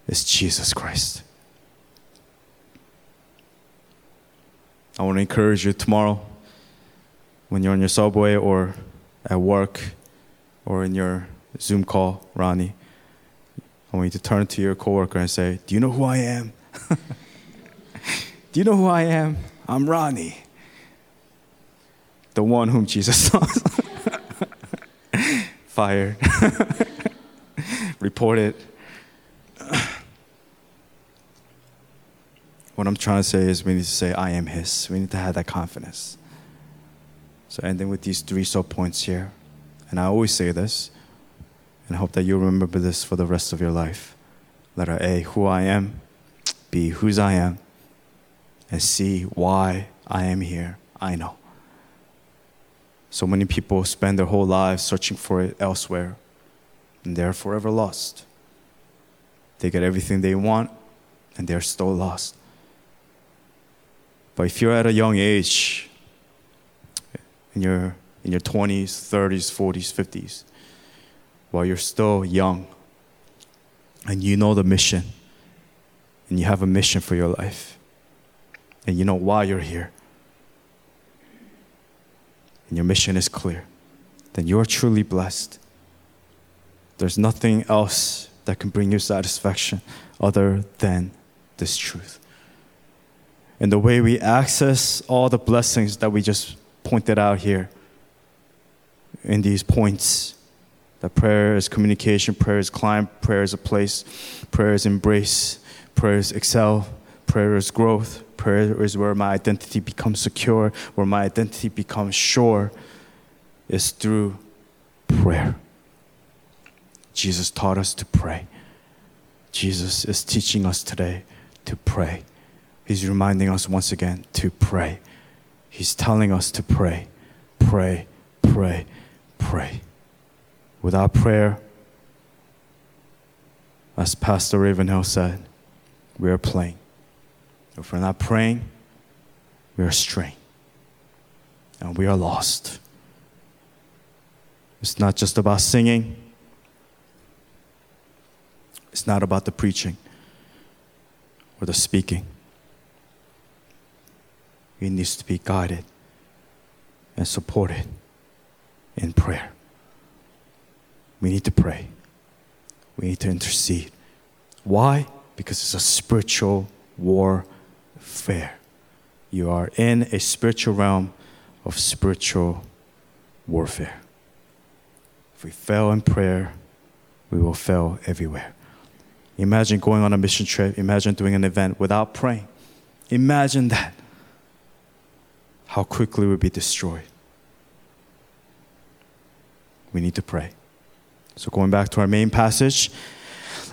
It's Jesus Christ. I want to encourage you tomorrow when you're on your subway or at work or in your Zoom call, Ronnie. I want you to turn to your coworker and say, Do you know who I am? [LAUGHS] Do you know who I am? I'm Ronnie, the one whom Jesus [LAUGHS] loves fired, [LAUGHS] reported. what I'm trying to say is we need to say, I am His. We need to have that confidence. So, ending with these three sub points here. And I always say this, and I hope that you'll remember this for the rest of your life. Letter A, who I am. B, whose I am. And C, why I am here. I know. So many people spend their whole lives searching for it elsewhere, and they're forever lost. They get everything they want, and they're still lost. But if you're at a young age, in your, in your 20s, 30s, 40s, 50s, while you're still young, and you know the mission, and you have a mission for your life, and you know why you're here, and your mission is clear, then you are truly blessed. There's nothing else that can bring you satisfaction other than this truth. And the way we access all the blessings that we just pointed out here in these points that prayer is communication, prayer is climb, prayer is a place, prayer is embrace, prayer is excel, prayer is growth, prayer is where my identity becomes secure, where my identity becomes sure, is through prayer. Jesus taught us to pray. Jesus is teaching us today to pray. He's reminding us once again to pray. He's telling us to pray, pray, pray, pray. Without prayer, as Pastor Ravenhill said, we are playing. If we're not praying, we are straying. And we are lost. It's not just about singing, it's not about the preaching or the speaking. It needs to be guided and supported in prayer. We need to pray. We need to intercede. Why? Because it's a spiritual warfare. You are in a spiritual realm of spiritual warfare. If we fail in prayer, we will fail everywhere. Imagine going on a mission trip, imagine doing an event without praying. Imagine that. How quickly we'd be destroyed. We need to pray. So, going back to our main passage,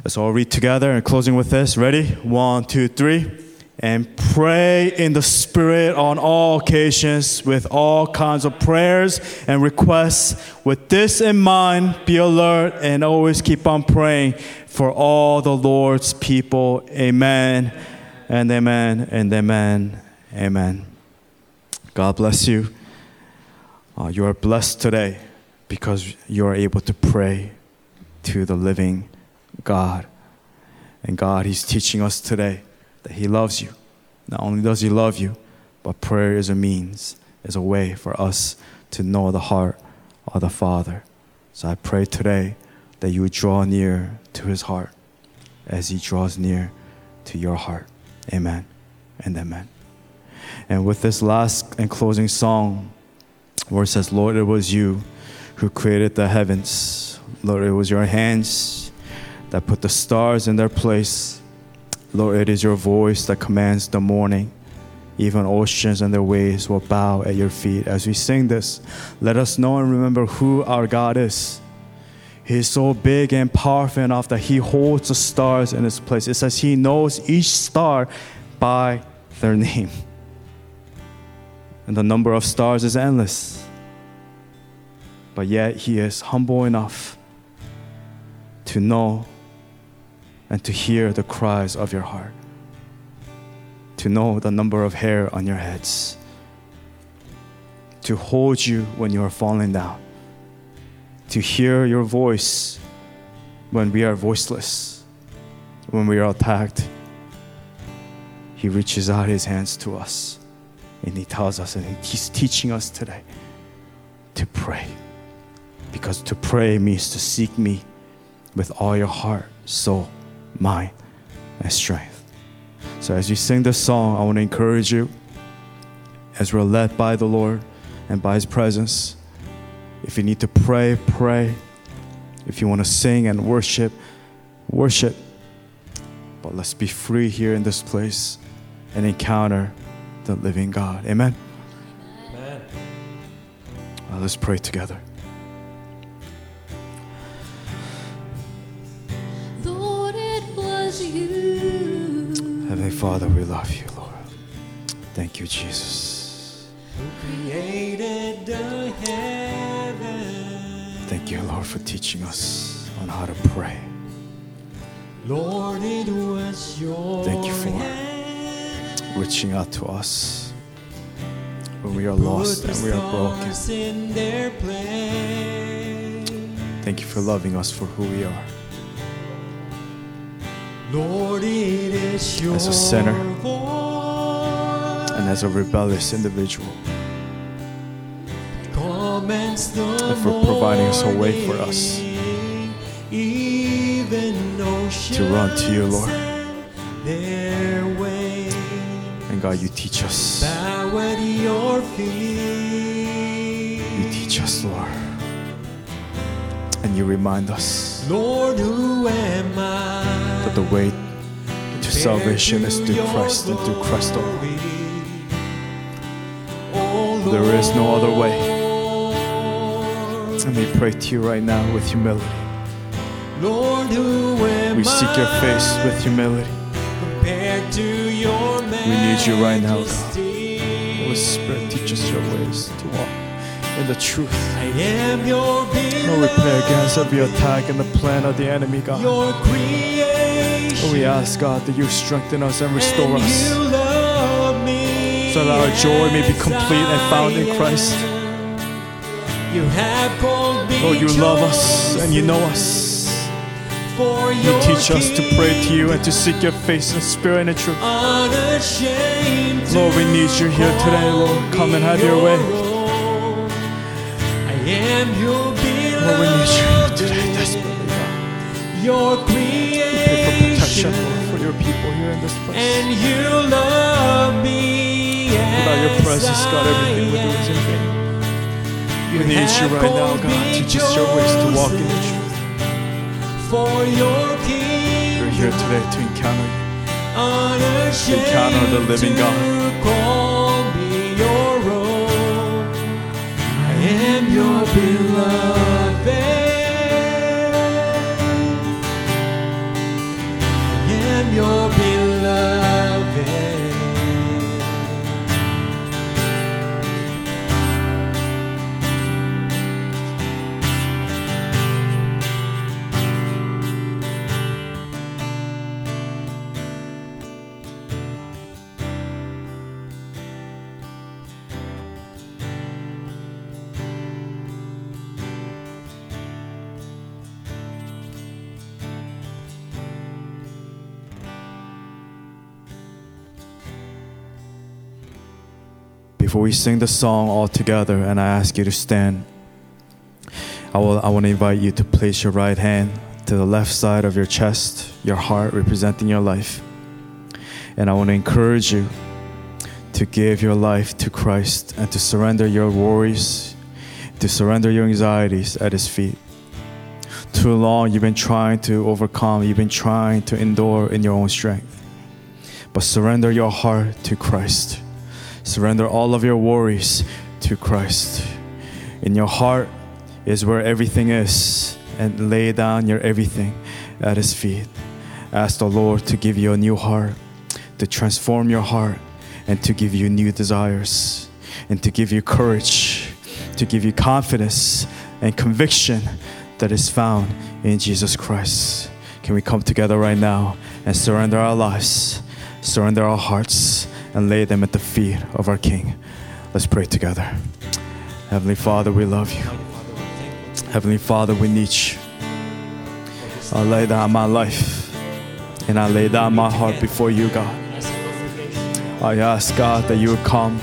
let's all read together and closing with this. Ready? One, two, three. And pray in the Spirit on all occasions with all kinds of prayers and requests. With this in mind, be alert and always keep on praying for all the Lord's people. Amen and amen and amen. Amen. God bless you. Uh, you are blessed today because you are able to pray to the living God. And God, He's teaching us today that He loves you. Not only does He love you, but prayer is a means, is a way for us to know the heart of the Father. So I pray today that you would draw near to His heart as He draws near to your heart. Amen and amen. And with this last and closing song, where it says, Lord, it was you who created the heavens. Lord, it was your hands that put the stars in their place. Lord, it is your voice that commands the morning. Even oceans and their waves will bow at your feet. As we sing this, let us know and remember who our God is. He is so big and powerful enough that He holds the stars in His place. It says He knows each star by their name. And the number of stars is endless. But yet He is humble enough to know and to hear the cries of your heart, to know the number of hair on your heads, to hold you when you are falling down, to hear your voice when we are voiceless, when we are attacked. He reaches out his hands to us and he tells us, and he's teaching us today to pray. Because to pray means to seek me with all your heart, soul, mind, and strength. So as you sing this song, I want to encourage you as we're led by the Lord and by His presence. If you need to pray, pray. If you want to sing and worship, worship. But let's be free here in this place and encounter the living God. Amen. Amen. Uh, let's pray together. Heavenly Father, we love you, Lord. Thank you, Jesus. Created the heaven. Thank you, Lord, for teaching us on how to pray. Lord, it was your Thank you for. Reaching out to us when we are lost and we are broken. in their place. Thank you for loving us for who we are. Lord, it is your As a sinner voice. And as a rebellious individual, and for providing us a way for us. to run to you, Lord. Their way. And God, you teach us. Bow at your You teach us, Lord. And you remind us Lord, who am I? That the way to salvation is through Christ and through Christ alone. There is no other way. And we pray to you right now with humility. Lord, We seek your face with humility. to your We need you right now, God. Holy Spirit, teach us your ways to walk in the truth. I am your we pray against every attack and the plan of the enemy, God. Your we ask, God, that you strengthen us and restore and us. You love me so that our joy may be complete and found in Christ. You have called me Lord, you love us and you know us. For You teach us to pray to you and to seek your face in spirit and truth. Lord, we need you here today, Lord. Come and have your way. own. I am your beloved. Lord, we need you today, desperately, God. Your We pray for. Lord, for your people here in this place. And you love me Without your presence, God, everything we do is in I vain. We need you right now, God. Teach us your ways to walk in the truth. For your We're here today to encounter you. Unashamed encounter the living God. call me your own. I am your beloved. Before we sing the song all together and I ask you to stand, I, will, I want to invite you to place your right hand to the left side of your chest, your heart representing your life. And I want to encourage you to give your life to Christ and to surrender your worries, to surrender your anxieties at His feet. Too long you've been trying to overcome, you've been trying to endure in your own strength. But surrender your heart to Christ. Surrender all of your worries to Christ. In your heart is where everything is, and lay down your everything at His feet. Ask the Lord to give you a new heart, to transform your heart, and to give you new desires, and to give you courage, to give you confidence and conviction that is found in Jesus Christ. Can we come together right now and surrender our lives, surrender our hearts, and lay them at the feet of our King? Let's pray together. Heavenly Father, we love you. Heavenly Father, we need you. I lay down my life and I lay down my heart before you, God. I ask God that you would come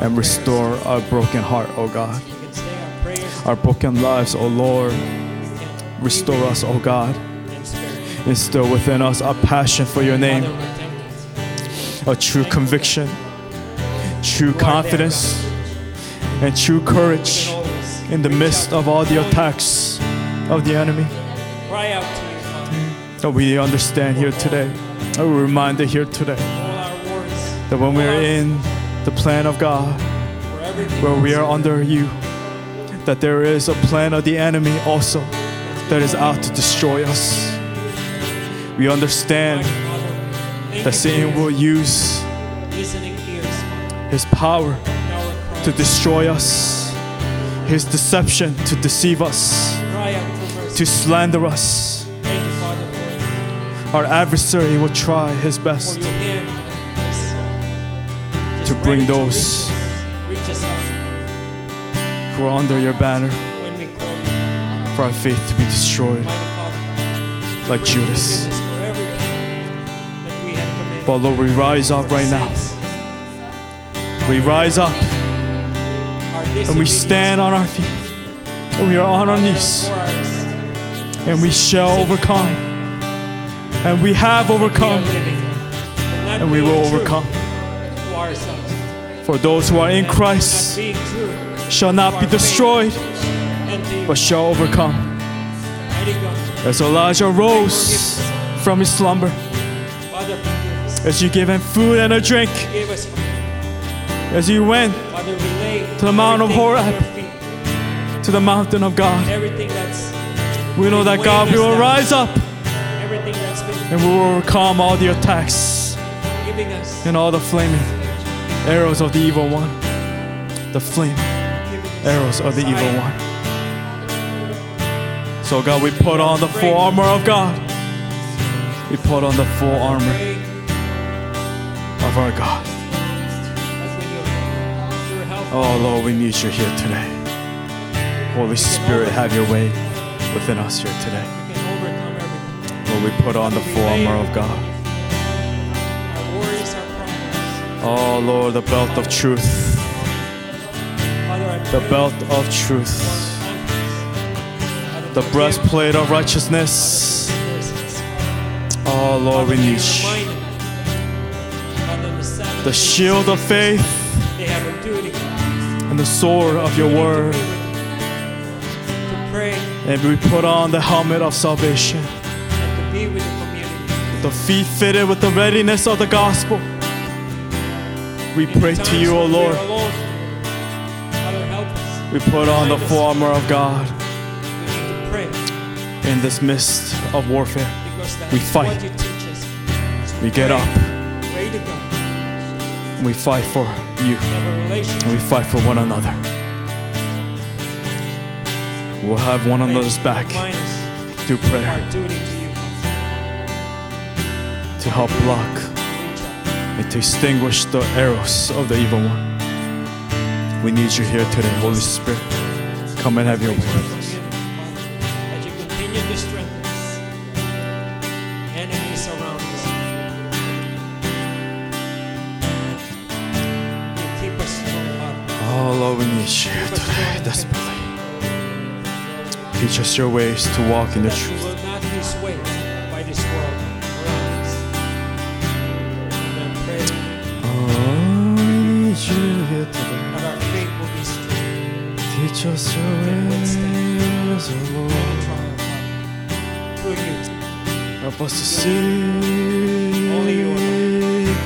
and restore our broken heart, oh God. Our broken lives, oh Lord. Restore us, oh God. Instill within us a passion for your name, a true conviction, true confidence, and true courage in the midst of all the attacks of the enemy. That we understand here today. That we're reminded here today that when we're in the plan of God, where we are under you, that there is a plan of the enemy also that is out to destroy us. We understand that Satan will use his power to destroy us, his deception to deceive us, to slander us. Our adversary will try his best to bring those who are under your banner for our faith to be destroyed, like Judas. But Lord, we rise up right now. We rise up and we stand on our feet. And we are on our knees and we shall overcome And we have overcome, and we will overcome. For those who are in Christ shall not be destroyed, but shall overcome. As Elijah rose from his slumber. As you gave him food and a drink, as you went Father, we lay To the Mount of Horeb. at your feet. to the mountain of God, we know that God we will rise up everything that's been and we will overcome all the attacks and all the flaming arrows of the evil one. The flame us arrows of the evil one. So, God, we put on the full armor of God. We put on the full armor of our God. Oh, Lord, we need you here today. Holy Spirit, have your way within us here today. Lord, we put on the full armor of God. Oh, Lord, the belt of truth. The belt of truth. The breastplate of righteousness. Oh, Lord, we need you. The Sabbath The is- shield of faith They have a duty and the sword of your word. And we put on the helmet of salvation. and to be with the community. The feet fitted with the readiness of the gospel. We pray to you, O Lord. Father, help us. We put on the full armor of God to pray in this midst of warfare. We fight. what you teach us. We get up we fight for you and we fight for one another. We'll have one another's back through prayer to help block and to extinguish the arrows of the evil one. We need you here today, Holy Spirit. Come and have your way us your ways to walk in the truth. will not be swayed by this world around us. And I pray we need you here today. that our faith will be strong Teach us your ways, oh Lord. Help us to see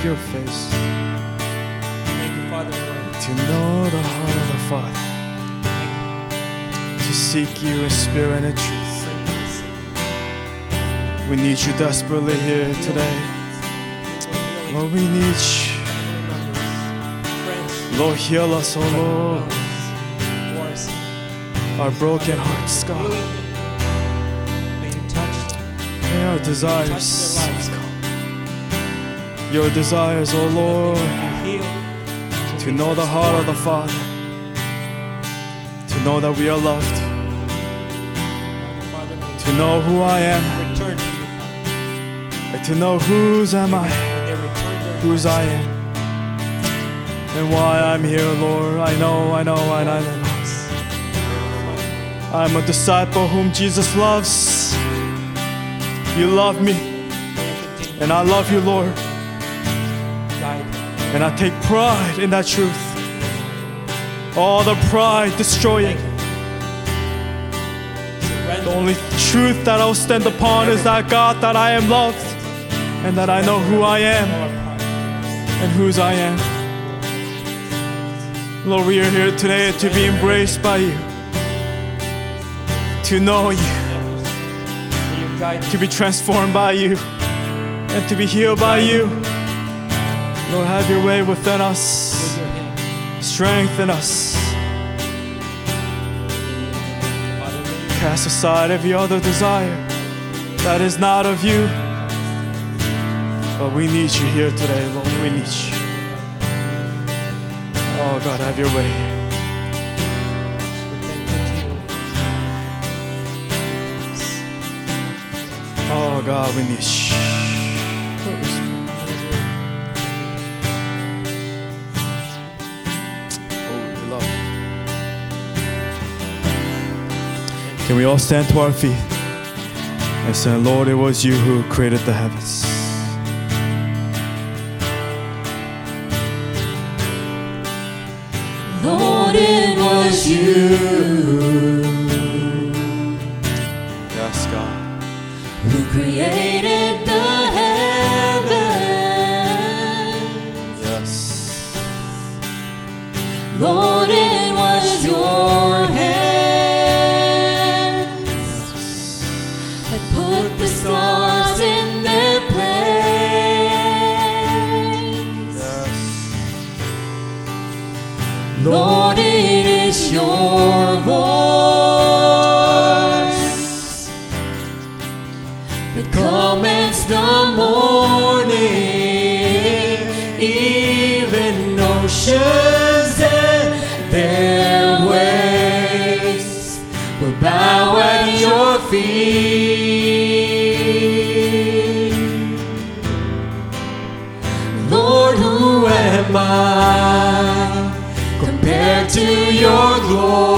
your face, you in spirit and truth. We need you desperately here today. Lord, we need you. Lord, heal us, oh Lord, our broken hearts, God. May our desires, your desires, oh Lord, to know the heart of the Father, to know that we are loved, to know who I am, return to you. to know whose am I, whose I am, and why I'm here, Lord. I know, I know, I know. I'm a disciple whom Jesus loves. You love me, and I love you, Lord. And I take pride in that truth. All the pride destroying. The only truth that I'll stand upon is that God, that I am loved, and that I know who I am and whose I am. Lord, we are here today to be embraced by you, to know you, to be transformed by you, and to be healed by you. Lord, have your way within us, strengthen us, cast aside every other desire that is not of you. But we need you here today, Lord. We need you. Oh, God, have your way. Oh, God, we need you. Can we all stand to our feet? and say, Lord, it was you who created the heavens. Lord, it was you that commands the morning, even oceans and their waves will bow at your feet. Lord, who am I compared to your glory?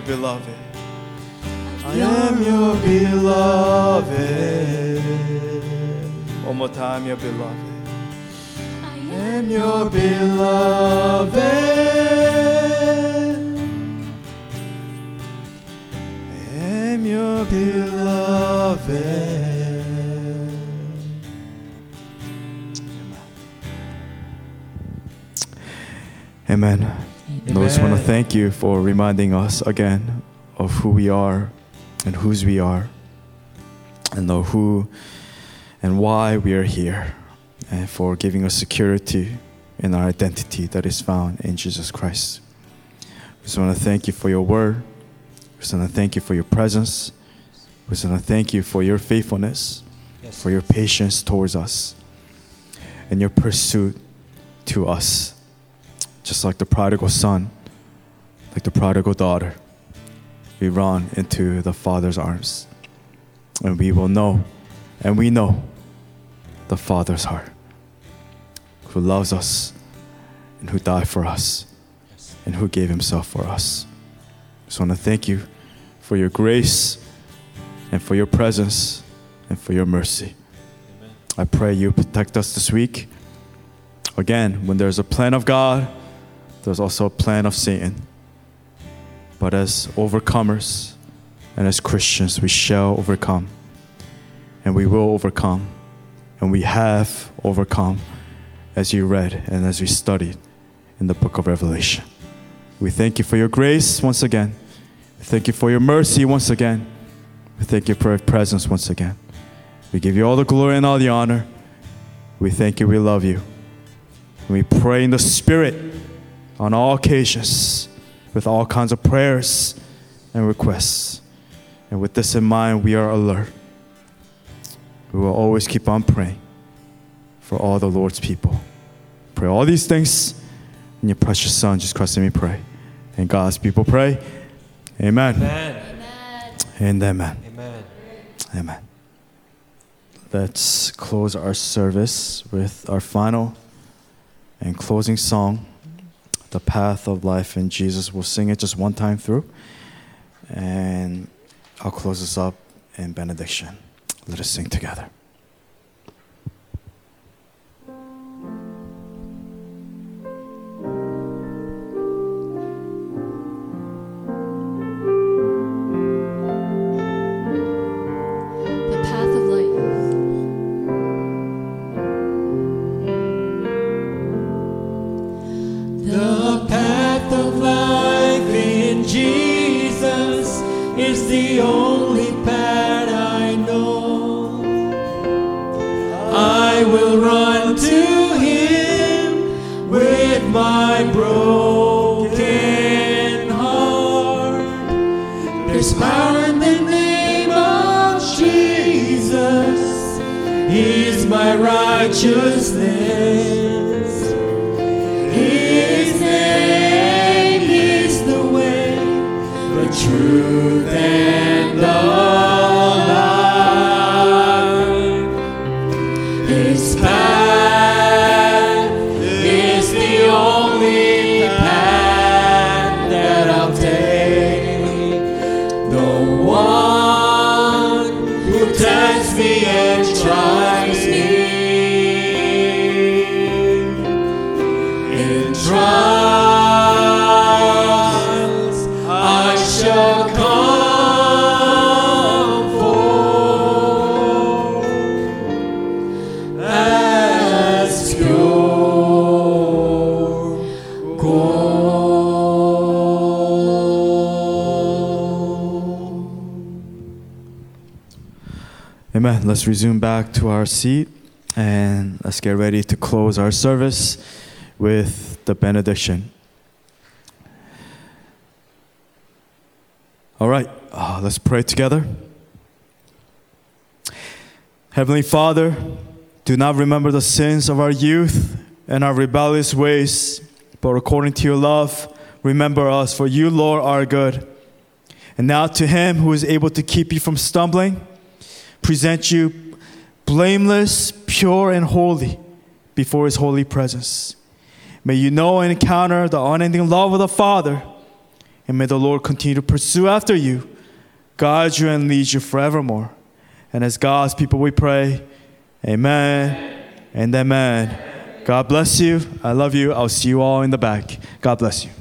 Your beloved. I am your beloved. One more time, your beloved. I am your beloved. I am your beloved. Amen. Lord, I just want to thank you for reminding us again of who we are and whose we are, and know who and why we are here, and for giving us security in our identity that is found in Jesus Christ. We just want to thank you for your word. We just want to thank you for your presence. We just want to thank you for your faithfulness, Yes. for your patience towards us, and your pursuit to us. Just like the prodigal son, like the prodigal daughter, we run into the Father's arms. And we will know, and we know the Father's heart, who loves us, and who died for us, and who gave himself for us. Just want to thank you for your grace, and for your presence, and for your mercy. I pray you protect us this week. Again, when there's a plan of God, there's also a plan of Satan. but as overcomers and as Christians, we shall overcome. And we will overcome. And we have overcome as you read and as we studied in the book of Revelation. We thank you for your grace once again. We thank you for your mercy once again. We thank you for your presence once again. We give you all the glory and all the honor. We thank you. We love you. And we pray in the Spirit on all occasions with all kinds of prayers and requests. And with this in mind, we are alert. We will always keep on praying for all the Lord's people. Pray all these things in your precious Son, Jesus Christ, and we pray. And God's people pray. Amen. Amen. And amen. Amen. Amen. Let's close our service with our final and closing song, The Path of Life in Jesus. We'll sing it just one time through, and I'll close this up in benediction. Let us sing together. Let's resume back to our seat and let's get ready to close our service with the benediction. All right, uh, let's pray together. Heavenly Father, do not remember the sins of our youth and our rebellious ways, but according to your love, remember us, for you, Lord, are good. And now to him who is able to keep you from stumbling, present you blameless, pure, and holy before his holy presence. May you know and encounter the unending love of the Father, and may the Lord continue to pursue after you, guide you, and lead you forevermore. And as God's people, we pray, Amen and Amen. God bless you. I love you. I'll see you all in the back. God bless you.